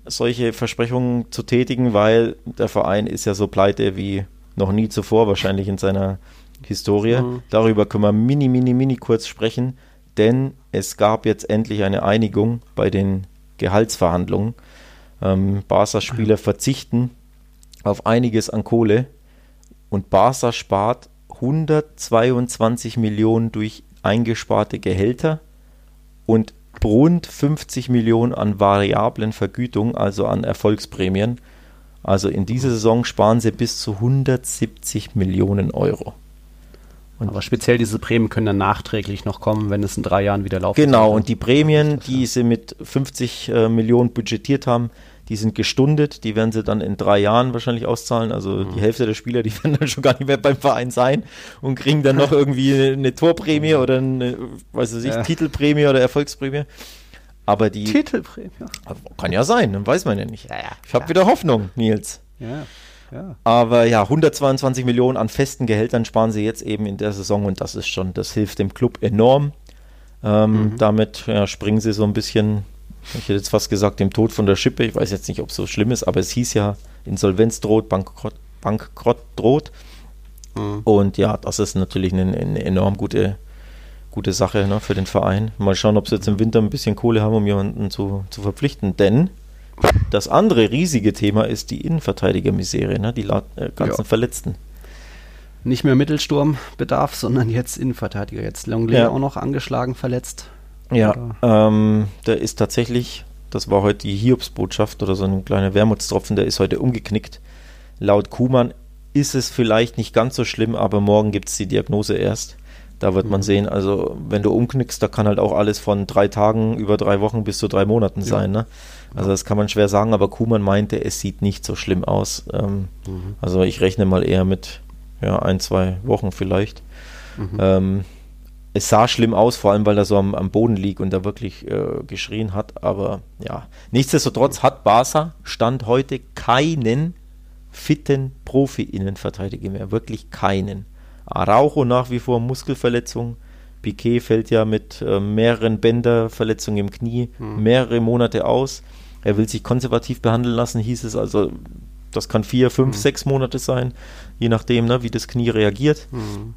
solche Versprechungen zu tätigen, weil der Verein ist ja so pleite wie noch nie zuvor wahrscheinlich in seiner Historie. Mhm. Darüber können wir mini, mini, mini kurz sprechen, denn es gab jetzt endlich eine Einigung bei den Gehaltsverhandlungen. Ähm, Barca-Spieler verzichten auf einiges an Kohle und Barca spart 122 Millionen durch eingesparte Gehälter und rund 50 Millionen an variablen Vergütungen, also an Erfolgsprämien. Also in dieser Saison sparen sie bis zu 170 Millionen Euro. Und Aber speziell diese Prämien können dann nachträglich noch kommen, wenn es in drei Jahren wieder laufen Genau, und die Prämien, die sie mit 50 äh, Millionen budgetiert haben, die sind gestundet, die werden sie dann in drei Jahren wahrscheinlich auszahlen. Also mhm. die Hälfte der Spieler, die werden dann schon gar nicht mehr beim Verein sein und kriegen dann noch irgendwie eine Torprämie oder eine, weiß ich, ja. Titelprämie oder Erfolgsprämie. Aber die. Titelprämie. Kann ja sein, dann weiß man ja nicht. Ja, ja, ich habe wieder Hoffnung, Nils. Ja. Ja. Aber ja, 122 Millionen an festen Gehältern sparen sie jetzt eben in der Saison und das ist schon, das hilft dem Club enorm. Ähm, mhm. Damit ja, springen sie so ein bisschen ich hätte jetzt fast gesagt, dem Tod von der Schippe. Ich weiß jetzt nicht, ob es so schlimm ist, aber es hieß ja, Insolvenz droht, Bankrott, Bankrott droht. Mhm. Und ja, das ist natürlich eine, eine enorm gute, gute Sache ne, für den Verein. Mal schauen, ob sie jetzt im Winter ein bisschen Kohle haben, um jemanden zu, zu verpflichten. Denn das andere riesige Thema ist die Innenverteidiger-Misere, ne, die äh, ganzen ja. Verletzten. Nicht mehr Mittelsturmbedarf, sondern jetzt Innenverteidiger. Jetzt Longley ja. auch noch angeschlagen, verletzt. Ja, ähm, der ist tatsächlich, das war heute die Hiobsbotschaft oder so ein kleiner Wermutstropfen, der ist heute umgeknickt. Laut Kuhmann ist es vielleicht nicht ganz so schlimm, aber morgen gibt es die Diagnose erst. Da wird mhm. man sehen, also wenn du umknickst, da kann halt auch alles von drei Tagen über drei Wochen bis zu drei Monaten ja. sein. Ne? Also das kann man schwer sagen, aber Kuhmann meinte, es sieht nicht so schlimm aus. Ähm, mhm. Also ich rechne mal eher mit ja, ein, zwei Wochen vielleicht. Mhm. Ähm, es sah schlimm aus, vor allem weil er so am, am Boden liegt und da wirklich äh, geschrien hat. Aber ja, nichtsdestotrotz hat Barca Stand heute keinen fitten Profi-Innenverteidiger mehr. Wirklich keinen. Araujo nach wie vor Muskelverletzung. Piquet fällt ja mit äh, mehreren Bänderverletzungen im Knie hm. mehrere Monate aus. Er will sich konservativ behandeln lassen, hieß es also. Das kann vier, fünf, hm. sechs Monate sein, je nachdem, ne, wie das Knie reagiert. Hm.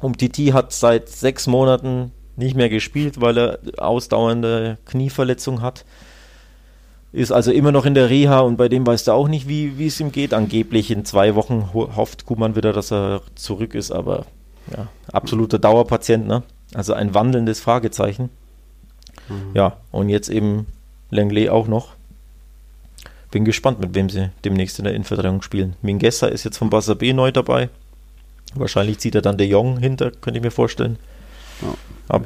Umtiti hat seit sechs Monaten nicht mehr gespielt, weil er ausdauernde Knieverletzung hat. Ist also immer noch in der Reha und bei dem weißt du auch nicht, wie, wie es ihm geht. Angeblich in zwei Wochen hofft Kuman wieder, dass er zurück ist, aber ja, absoluter Dauerpatient, ne? Also ein wandelndes Fragezeichen. Mhm. Ja, und jetzt eben Langley auch noch. Bin gespannt, mit wem sie demnächst in der Innenverteidigung spielen. Mingessa ist jetzt von Barca B neu dabei. Wahrscheinlich zieht er dann De Jong hinter, könnte ich mir vorstellen. Ja.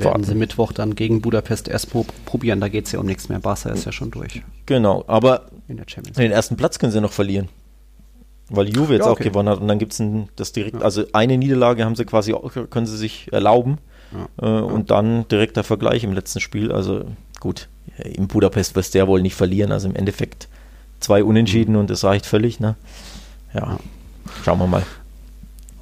Werden sie Mittwoch dann gegen Budapest erst probieren, da geht es ja um nichts mehr. Barca ist ja schon durch. Genau, aber den ersten Platz können sie noch verlieren. Weil Juve jetzt ja, okay. auch gewonnen hat und dann gibt es das direkt, ja. also eine Niederlage haben sie quasi können sie sich erlauben ja. äh, und dann direkter Vergleich im letzten Spiel. Also gut, in Budapest wirst du ja wohl nicht verlieren, also im Endeffekt zwei Unentschieden mhm. und das reicht völlig, ne? Ja, schauen wir mal.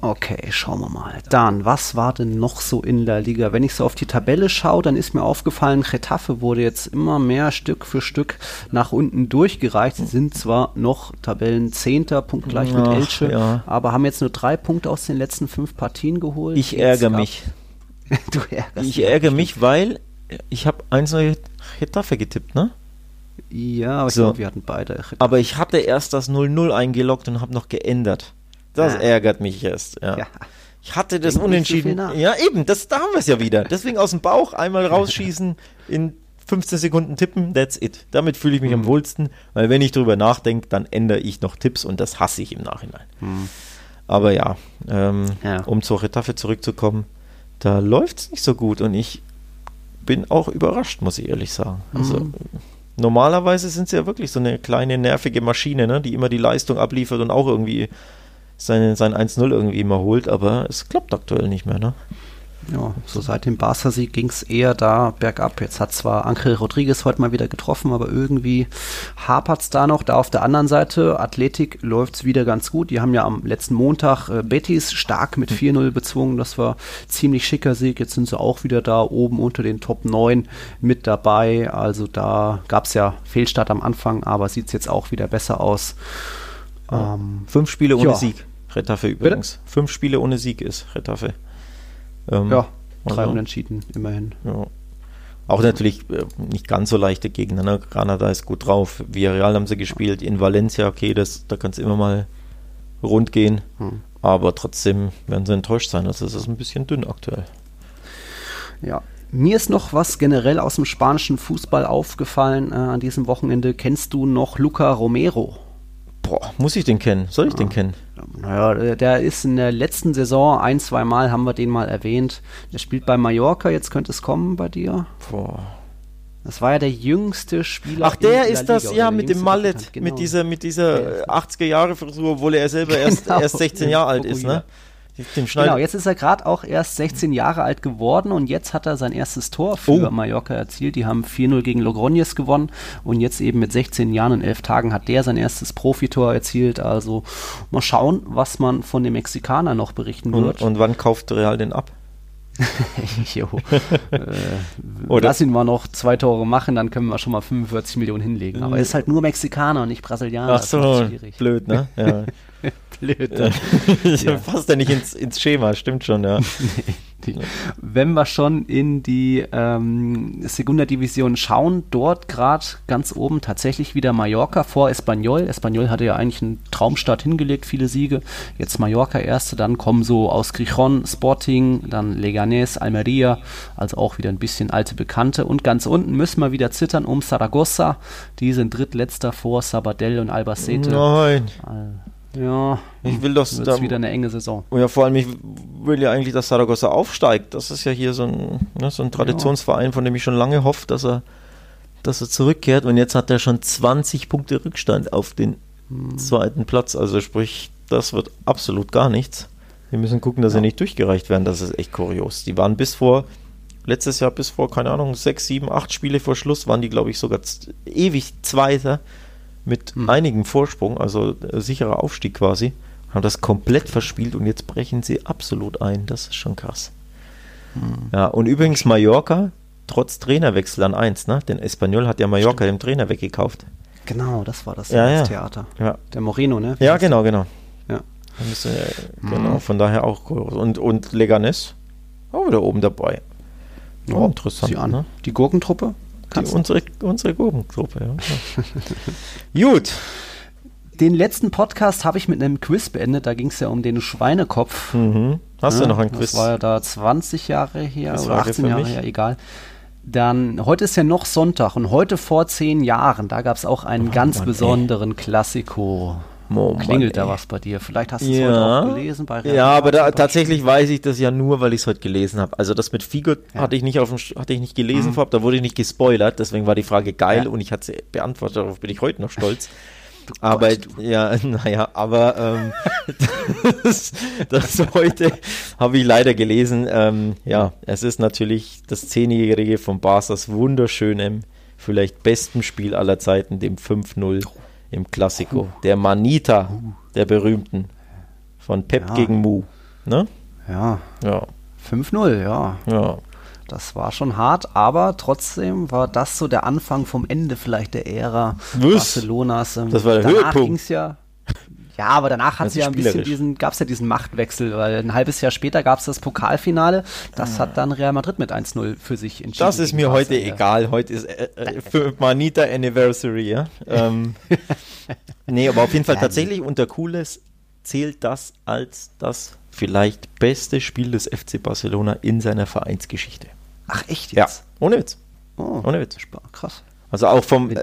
Okay, schauen wir mal. Dann, was war denn noch so in der Liga? Wenn ich so auf die Tabelle schaue, dann ist mir aufgefallen, Getafe wurde jetzt immer mehr Stück für Stück nach unten durchgereicht. Sie sind zwar noch Tabellenzehnter, punktgleich mit Elche, ja. aber haben jetzt nur drei Punkte aus den letzten fünf Partien geholt. Ich ärgere mich. du ärgerst Ich ärgere mich, weil ich habe eins neue Getafe getippt, ne? Ja, aber so. ich glaube, wir hatten beide. Getafe. Aber ich hatte erst das 0-0 eingeloggt und habe noch geändert. Das ah. ärgert mich jetzt. Ja. ja. Ich hatte das Denk unentschieden. Ja, eben, das, da haben wir es ja wieder. Deswegen aus dem Bauch einmal rausschießen, in 15 Sekunden tippen, that's it. Damit fühle ich mich mhm. am wohlsten, weil wenn ich drüber nachdenke, dann ändere ich noch Tipps und das hasse ich im Nachhinein. Mhm. Aber ja, ähm, ja, um zur Retafe zurückzukommen, da läuft es nicht so gut und ich bin auch überrascht, muss ich ehrlich sagen. Also mhm. normalerweise sind sie ja wirklich so eine kleine nervige Maschine, ne, die immer die Leistung abliefert und auch irgendwie sein, sein 1-0 irgendwie immer holt, aber es klappt aktuell nicht mehr, ne? Ja, so seit dem Barca-Sieg ging es eher da bergab. Jetzt hat zwar Angel Rodriguez heute mal wieder getroffen, aber irgendwie hapert es da noch. Da auf der anderen Seite, Athletik läuft es wieder ganz gut. Die haben ja am letzten Montag äh, Betis stark mit 4-0 bezwungen. Das war ziemlich schicker Sieg. Jetzt sind sie auch wieder da oben unter den Top 9 mit dabei. Also da gab es ja Fehlstart am Anfang, aber sieht es jetzt auch wieder besser aus. Ähm, Fünf Spiele ohne ja. Sieg. Retafe übrigens. Bitte? Fünf Spiele ohne Sieg ist Retafe. Ähm, ja, drei also, Unentschieden immerhin. Ja. Auch natürlich äh, nicht ganz so leichte Gegner. Ne? Granada ist gut drauf. Villarreal haben sie gespielt. In Valencia, okay, das, da kann es immer mal rund gehen. Hm. Aber trotzdem werden sie enttäuscht sein. Also es ist ein bisschen dünn aktuell. Ja, mir ist noch was generell aus dem spanischen Fußball aufgefallen äh, an diesem Wochenende. Kennst du noch Luca Romero? Boah, muss ich den kennen? Soll ich ja. den kennen? Naja, der ist in der letzten Saison ein, zwei Mal haben wir den mal erwähnt. Der spielt bei Mallorca, jetzt könnte es kommen bei dir. Boah. Das war ja der jüngste Spieler. Ach, der ist das, Liga, ja, mit dem Mallet, genau. mit dieser, mit dieser 80er-Jahre-Frisur, obwohl er selber erst, genau. erst 16 Jahre alt ist, ne? Genau, jetzt ist er gerade auch erst 16 Jahre alt geworden und jetzt hat er sein erstes Tor für oh. Mallorca erzielt. Die haben 4-0 gegen Logroñez gewonnen und jetzt eben mit 16 Jahren und 11 Tagen hat der sein erstes Profitor erzielt. Also mal schauen, was man von dem Mexikaner noch berichten wird. Und, und wann kauft Real den ab? jo. äh, Oder lass ihn mal noch zwei Tore machen, dann können wir schon mal 45 Millionen hinlegen. Aber er ist halt nur Mexikaner und nicht Brasilianer. Ach so, blöd, ne? Ja. Blöd. Ja. Passt ja nicht ins, ins Schema, stimmt schon, ja. Wenn wir schon in die ähm, Segunda Division schauen, dort gerade ganz oben tatsächlich wieder Mallorca vor Espanyol. Espanyol hatte ja eigentlich einen Traumstart hingelegt, viele Siege. Jetzt Mallorca erste, dann kommen so aus Grijon, Sporting, dann Leganés, Almeria, also auch wieder ein bisschen alte Bekannte. Und ganz unten müssen wir wieder zittern um Saragossa. Die sind drittletzter vor Sabadell und Albacete. Nein. Äh, ja, ich will das da, wieder eine enge Saison. Ja, vor allem ich will ja eigentlich, dass Saragossa aufsteigt. Das ist ja hier so ein, ne, so ein Traditionsverein, von dem ich schon lange hoffe, dass er, dass er zurückkehrt. Und jetzt hat er schon 20 Punkte Rückstand auf den hm. zweiten Platz. Also sprich, das wird absolut gar nichts. Wir müssen gucken, dass ja. sie nicht durchgereicht werden. Das ist echt kurios. Die waren bis vor letztes Jahr bis vor, keine Ahnung, sechs, sieben, acht Spiele vor Schluss waren die, glaube ich, sogar ewig Zweiter mit hm. einigem Vorsprung, also äh, sicherer Aufstieg quasi, haben das komplett verspielt und jetzt brechen sie absolut ein. Das ist schon krass. Hm. Ja, und übrigens Mallorca, trotz Trainerwechsel an 1, ne? Denn Espanyol hat ja Mallorca dem Trainer weggekauft. Genau, das war das, ja, ja. Theater. Ja. Der Moreno, ne? Ja, genau, genau. Ja. Müsste, äh, genau, von daher auch Und, und Leganes auch wieder oben dabei. Oh, interessant. Sie an. Ne? Die Gurkentruppe? Die, unsere, unsere Gurkentruppe, ja. Gut. Den letzten Podcast habe ich mit einem Quiz beendet. Da ging es ja um den Schweinekopf. Mhm. Hast ja, du noch ein Quiz? Das war ja da 20 Jahre her oder 18 Jahre her, egal. Dann, heute ist ja noch Sonntag und heute vor zehn Jahren, da gab es auch einen oh, ganz Mann, besonderen ey. Klassiko. Oh, Mann, Klingelt da ey. was bei dir? Vielleicht hast du es Ja. heute auch gelesen bei Real Ja, aber da, tatsächlich weiß ich das ja nur, weil ich es heute gelesen habe. Also das mit Figo Ja. Mhm. hatte ich nicht auf dem, hatte ich nicht gelesen vorab, da wurde ich nicht gespoilert, deswegen war die Frage geil Ja. und ich hatte sie beantwortet, darauf bin ich heute noch stolz. aber ja, naja, aber ähm, das, das heute habe ich leider gelesen. Ähm, ja, es ist natürlich das Zehnjährige von Barca's wunderschönem, vielleicht besten Spiel aller Zeiten, dem 5-0 im Klassiko. Der Manita, der berühmten. Von Pep Ja. gegen Mu. Ne? Ja, Ja, 5-0, ja. ja. Das war schon hart, aber trotzdem war das so der Anfang vom Ende vielleicht der Ära Was? Barcelonas. Ähm, Das war der danach Höhepunkt. ging's ja. Ja, aber danach hat sie ja ein bisschen diesen, gab es ja diesen Machtwechsel, weil ein halbes Jahr später gab es das Pokalfinale. Das hat dann Real Madrid mit 1-0 für sich entschieden. Ah. Das ist mir heute Barcelona. egal. Heute ist äh, äh, für Manita Anniversary, ja. Ähm, nee, aber auf jeden Fall Ja, tatsächlich unter Cooles zählt das als das vielleicht beste Spiel des FC Barcelona in seiner Vereinsgeschichte. Ach echt Ja, jetzt? ohne Witz. Oh, Ohne Witz. krass. Also auch vom, äh,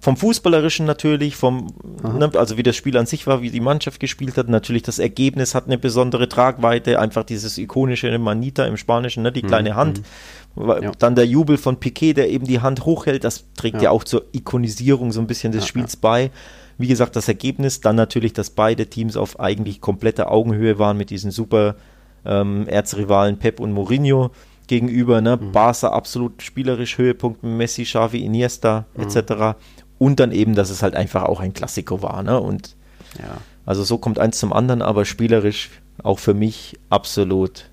vom Fußballerischen natürlich, vom, ne, also wie das Spiel an sich war, wie die Mannschaft gespielt hat. Natürlich das Ergebnis hat eine besondere Tragweite, einfach dieses ikonische Manita im Spanischen, ne, die kleine Hand. Wa- Mhm, Ja. Dann der Jubel von Piquet, der eben die Hand hochhält, das trägt ja, Ja. auch zur Ikonisierung so ein bisschen des Spiels bei. Wie gesagt, das Ergebnis, dann natürlich, dass beide Teams auf eigentlich kompletter Augenhöhe waren mit diesen super ähm, Erzrivalen Pep und Mourinho gegenüber. Ne? Mhm. Barca absolut spielerisch Höhepunkt Messi, Xavi, Iniesta Mhm. etc. Und dann eben, dass es halt einfach auch ein Klassiko war. Ne? Und Ja. also so kommt eins zum anderen, aber spielerisch auch für mich absolut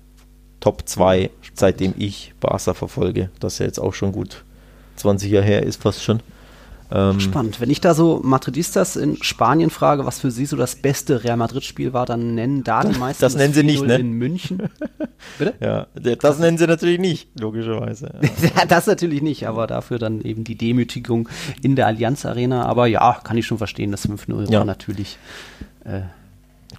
Top 2, seitdem ich Barca verfolge. Das ja jetzt auch schon gut 20 Jahre her ist, fast schon. Ähm, Spannend. Wenn ich da so Madridistas in Spanien frage, was für sie so das beste Real Madrid-Spiel war, dann nennen da die meisten das nennen sie nicht, 4-0 ne? in München. Bitte? ja, das nennen sie natürlich nicht, logischerweise. Ja. Ja, das natürlich nicht, aber dafür dann eben die Demütigung in der Allianz Arena. Aber ja, kann ich schon verstehen, das 5-0 Ja. war natürlich. Äh,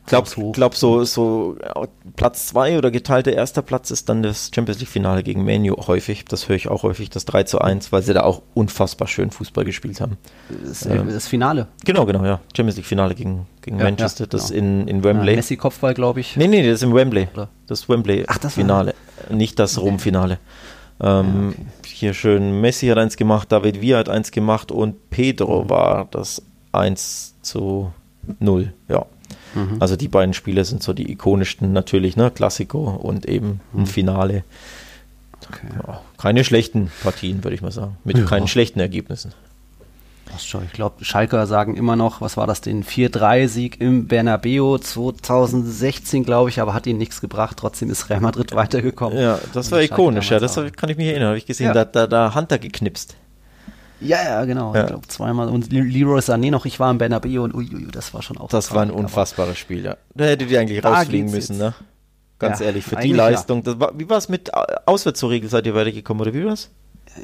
glaub, Haushoch. glaub so, so äh, Platz 2 oder geteilter erster Platz ist dann das Champions League Finale gegen Manu häufig. Das höre ich auch häufig, das 3 zu 1, weil sie da auch unfassbar schön Fußball gespielt haben. das, Ähm. das Finale. Genau, genau, ja. Champions League Finale gegen, gegen Ja, Manchester, ja, das genau. in, in Ja, Wembley. Messi-Kopfball, glaube ich. Nee, nee, das ist im Wembley. Oder? Das Wembley Ach, das war- Finale, nicht das Rom-Finale. Ähm, Hier schön, Messi hat eins gemacht, David Villa hat eins gemacht und Pedro Mhm. war das 1 zu 0, ja. Mhm. Also die beiden Spiele sind so die ikonischsten natürlich, ne? Klassiko und eben Mhm. ein Finale. Okay. Ja, keine schlechten Partien, würde ich mal sagen. Mit Ja. keinen schlechten Ergebnissen. Passt schon. Ich glaube, Schalker sagen immer noch, was war das, den 4-3-Sieg im Bernabeu 2016, glaube ich, aber hat ihnen nichts gebracht. Trotzdem ist Real Madrid weitergekommen. Ja, das war ikonisch, ja, das kann ich mich erinnern, habe ich gesehen, Ja. da, da, da Hunter geknipst. Ja, ja, genau. Ja. Ich glaube zweimal. Und Le- Leroy Sané noch, ich war im Bernabeu und uiuiui, das war schon auch Das war ein unfassbares Spiel, ja. Da hättet ihr eigentlich Da rausfliegen müssen, jetzt. ne? Ganz Ja, ehrlich, für die ja. Leistung. Das war, wie war es mit Au- auswärts zur Regel? Seid ihr weitergekommen oder wie war's?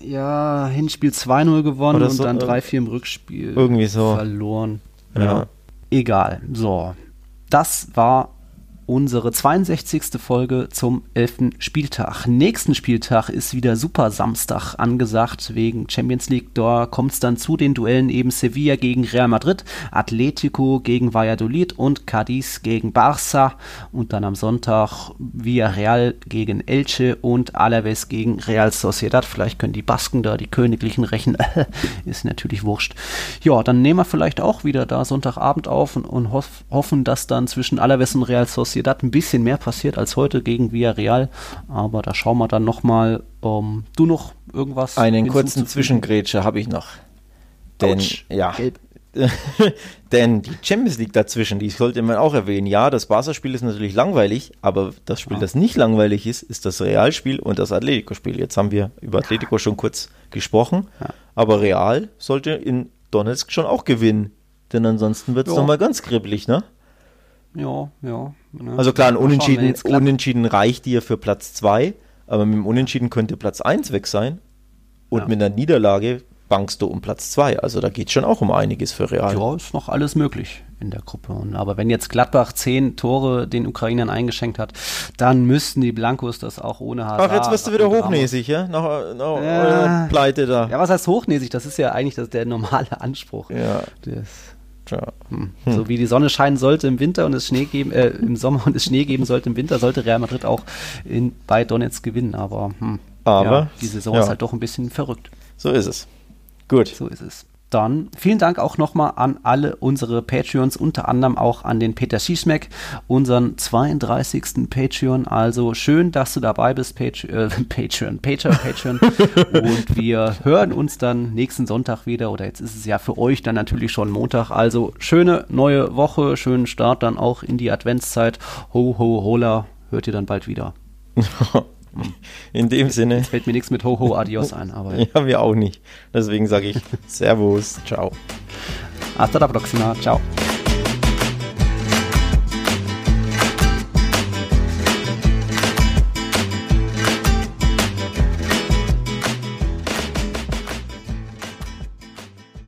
Ja, Hinspiel 2-0 gewonnen Oder und so, dann äh, 3-4 im Rückspiel irgendwie so. verloren. Ja. Egal. So. Das war unsere 62. Folge zum 11. Spieltag. Nächsten Spieltag ist wieder Super Samstag angesagt wegen Champions League. Da kommt es dann zu den Duellen eben Sevilla gegen Real Madrid, Atletico gegen Valladolid und Cadiz gegen Barça. Und dann am Sonntag Villarreal gegen Elche und Alaves gegen Real Sociedad. Vielleicht können die Basken da die Königlichen rächen. ist natürlich wurscht. Ja, dann nehmen wir vielleicht auch wieder da Sonntagabend auf und, und hoff, hoffen, dass dann zwischen Alaves und Real Sociedad ein bisschen mehr passiert als heute gegen Villarreal. Aber da schauen wir dann nochmal. Um, du noch irgendwas? Einen kurzen? Zwischengrätsche habe ich noch. Denn, Autsch, ja. gelb. Denn die Champions League dazwischen, die sollte man auch erwähnen. Ja, das Barca-Spiel ist natürlich langweilig, aber das Spiel, das nicht langweilig ist, ist das Realspiel und das Atletico-Spiel. Jetzt haben wir über Atletico schon kurz gesprochen, aber Real sollte in Donetsk schon auch gewinnen. Denn ansonsten wird es Ja. nochmal ganz kribbelig, ne? Ja, ja. ne. Also klar, ein Unentschieden. Unentschieden reicht dir für Platz 2, aber mit dem Unentschieden könnte Platz 1 weg sein und Ja. mit einer Niederlage bankst du um Platz 2. Also da geht schon auch um einiges für Real. Ja, ist noch alles möglich in der Gruppe. Und, aber wenn jetzt Gladbach zehn Tore den Ukrainern eingeschenkt hat, dann müssten die Blancos das auch ohne Hazard. Ach, jetzt wirst du wieder hochnäsig, ja? Nach, nach Ja. äh, Pleite da. Ja, was heißt hochnäsig? Das ist ja eigentlich das, der normale Anspruch. Ja. Das, Tja. Hm. So wie die Sonne scheinen sollte im Winter und es Schnee geben, äh, im Sommer und es Schnee geben sollte im Winter, sollte Real Madrid auch in, bei Donetsk gewinnen. Aber, hm, Aber, ja, die Saison ja. ist halt doch ein bisschen verrückt. So ist es. Gut. So ist es. Dann vielen Dank auch nochmal an alle unsere Patreons, unter anderem auch an den Peter Schischmeck, unseren 32. Patreon. Also schön, dass du dabei bist, Patreon, äh, Patreon, Patreon, Patreon. Und wir hören uns dann nächsten Sonntag wieder. Oder jetzt ist es ja für euch dann natürlich schon Montag. Also schöne neue Woche, schönen Start dann auch in die Adventszeit. Ho, ho, hola. Hört ihr dann bald wieder. In dem Sinne. Jetzt fällt mir nichts mit Ho, ho, adios ein. Aber Ja, wir auch nicht. Deswegen sage ich Servus, ciao. hasta la próxima. Ciao.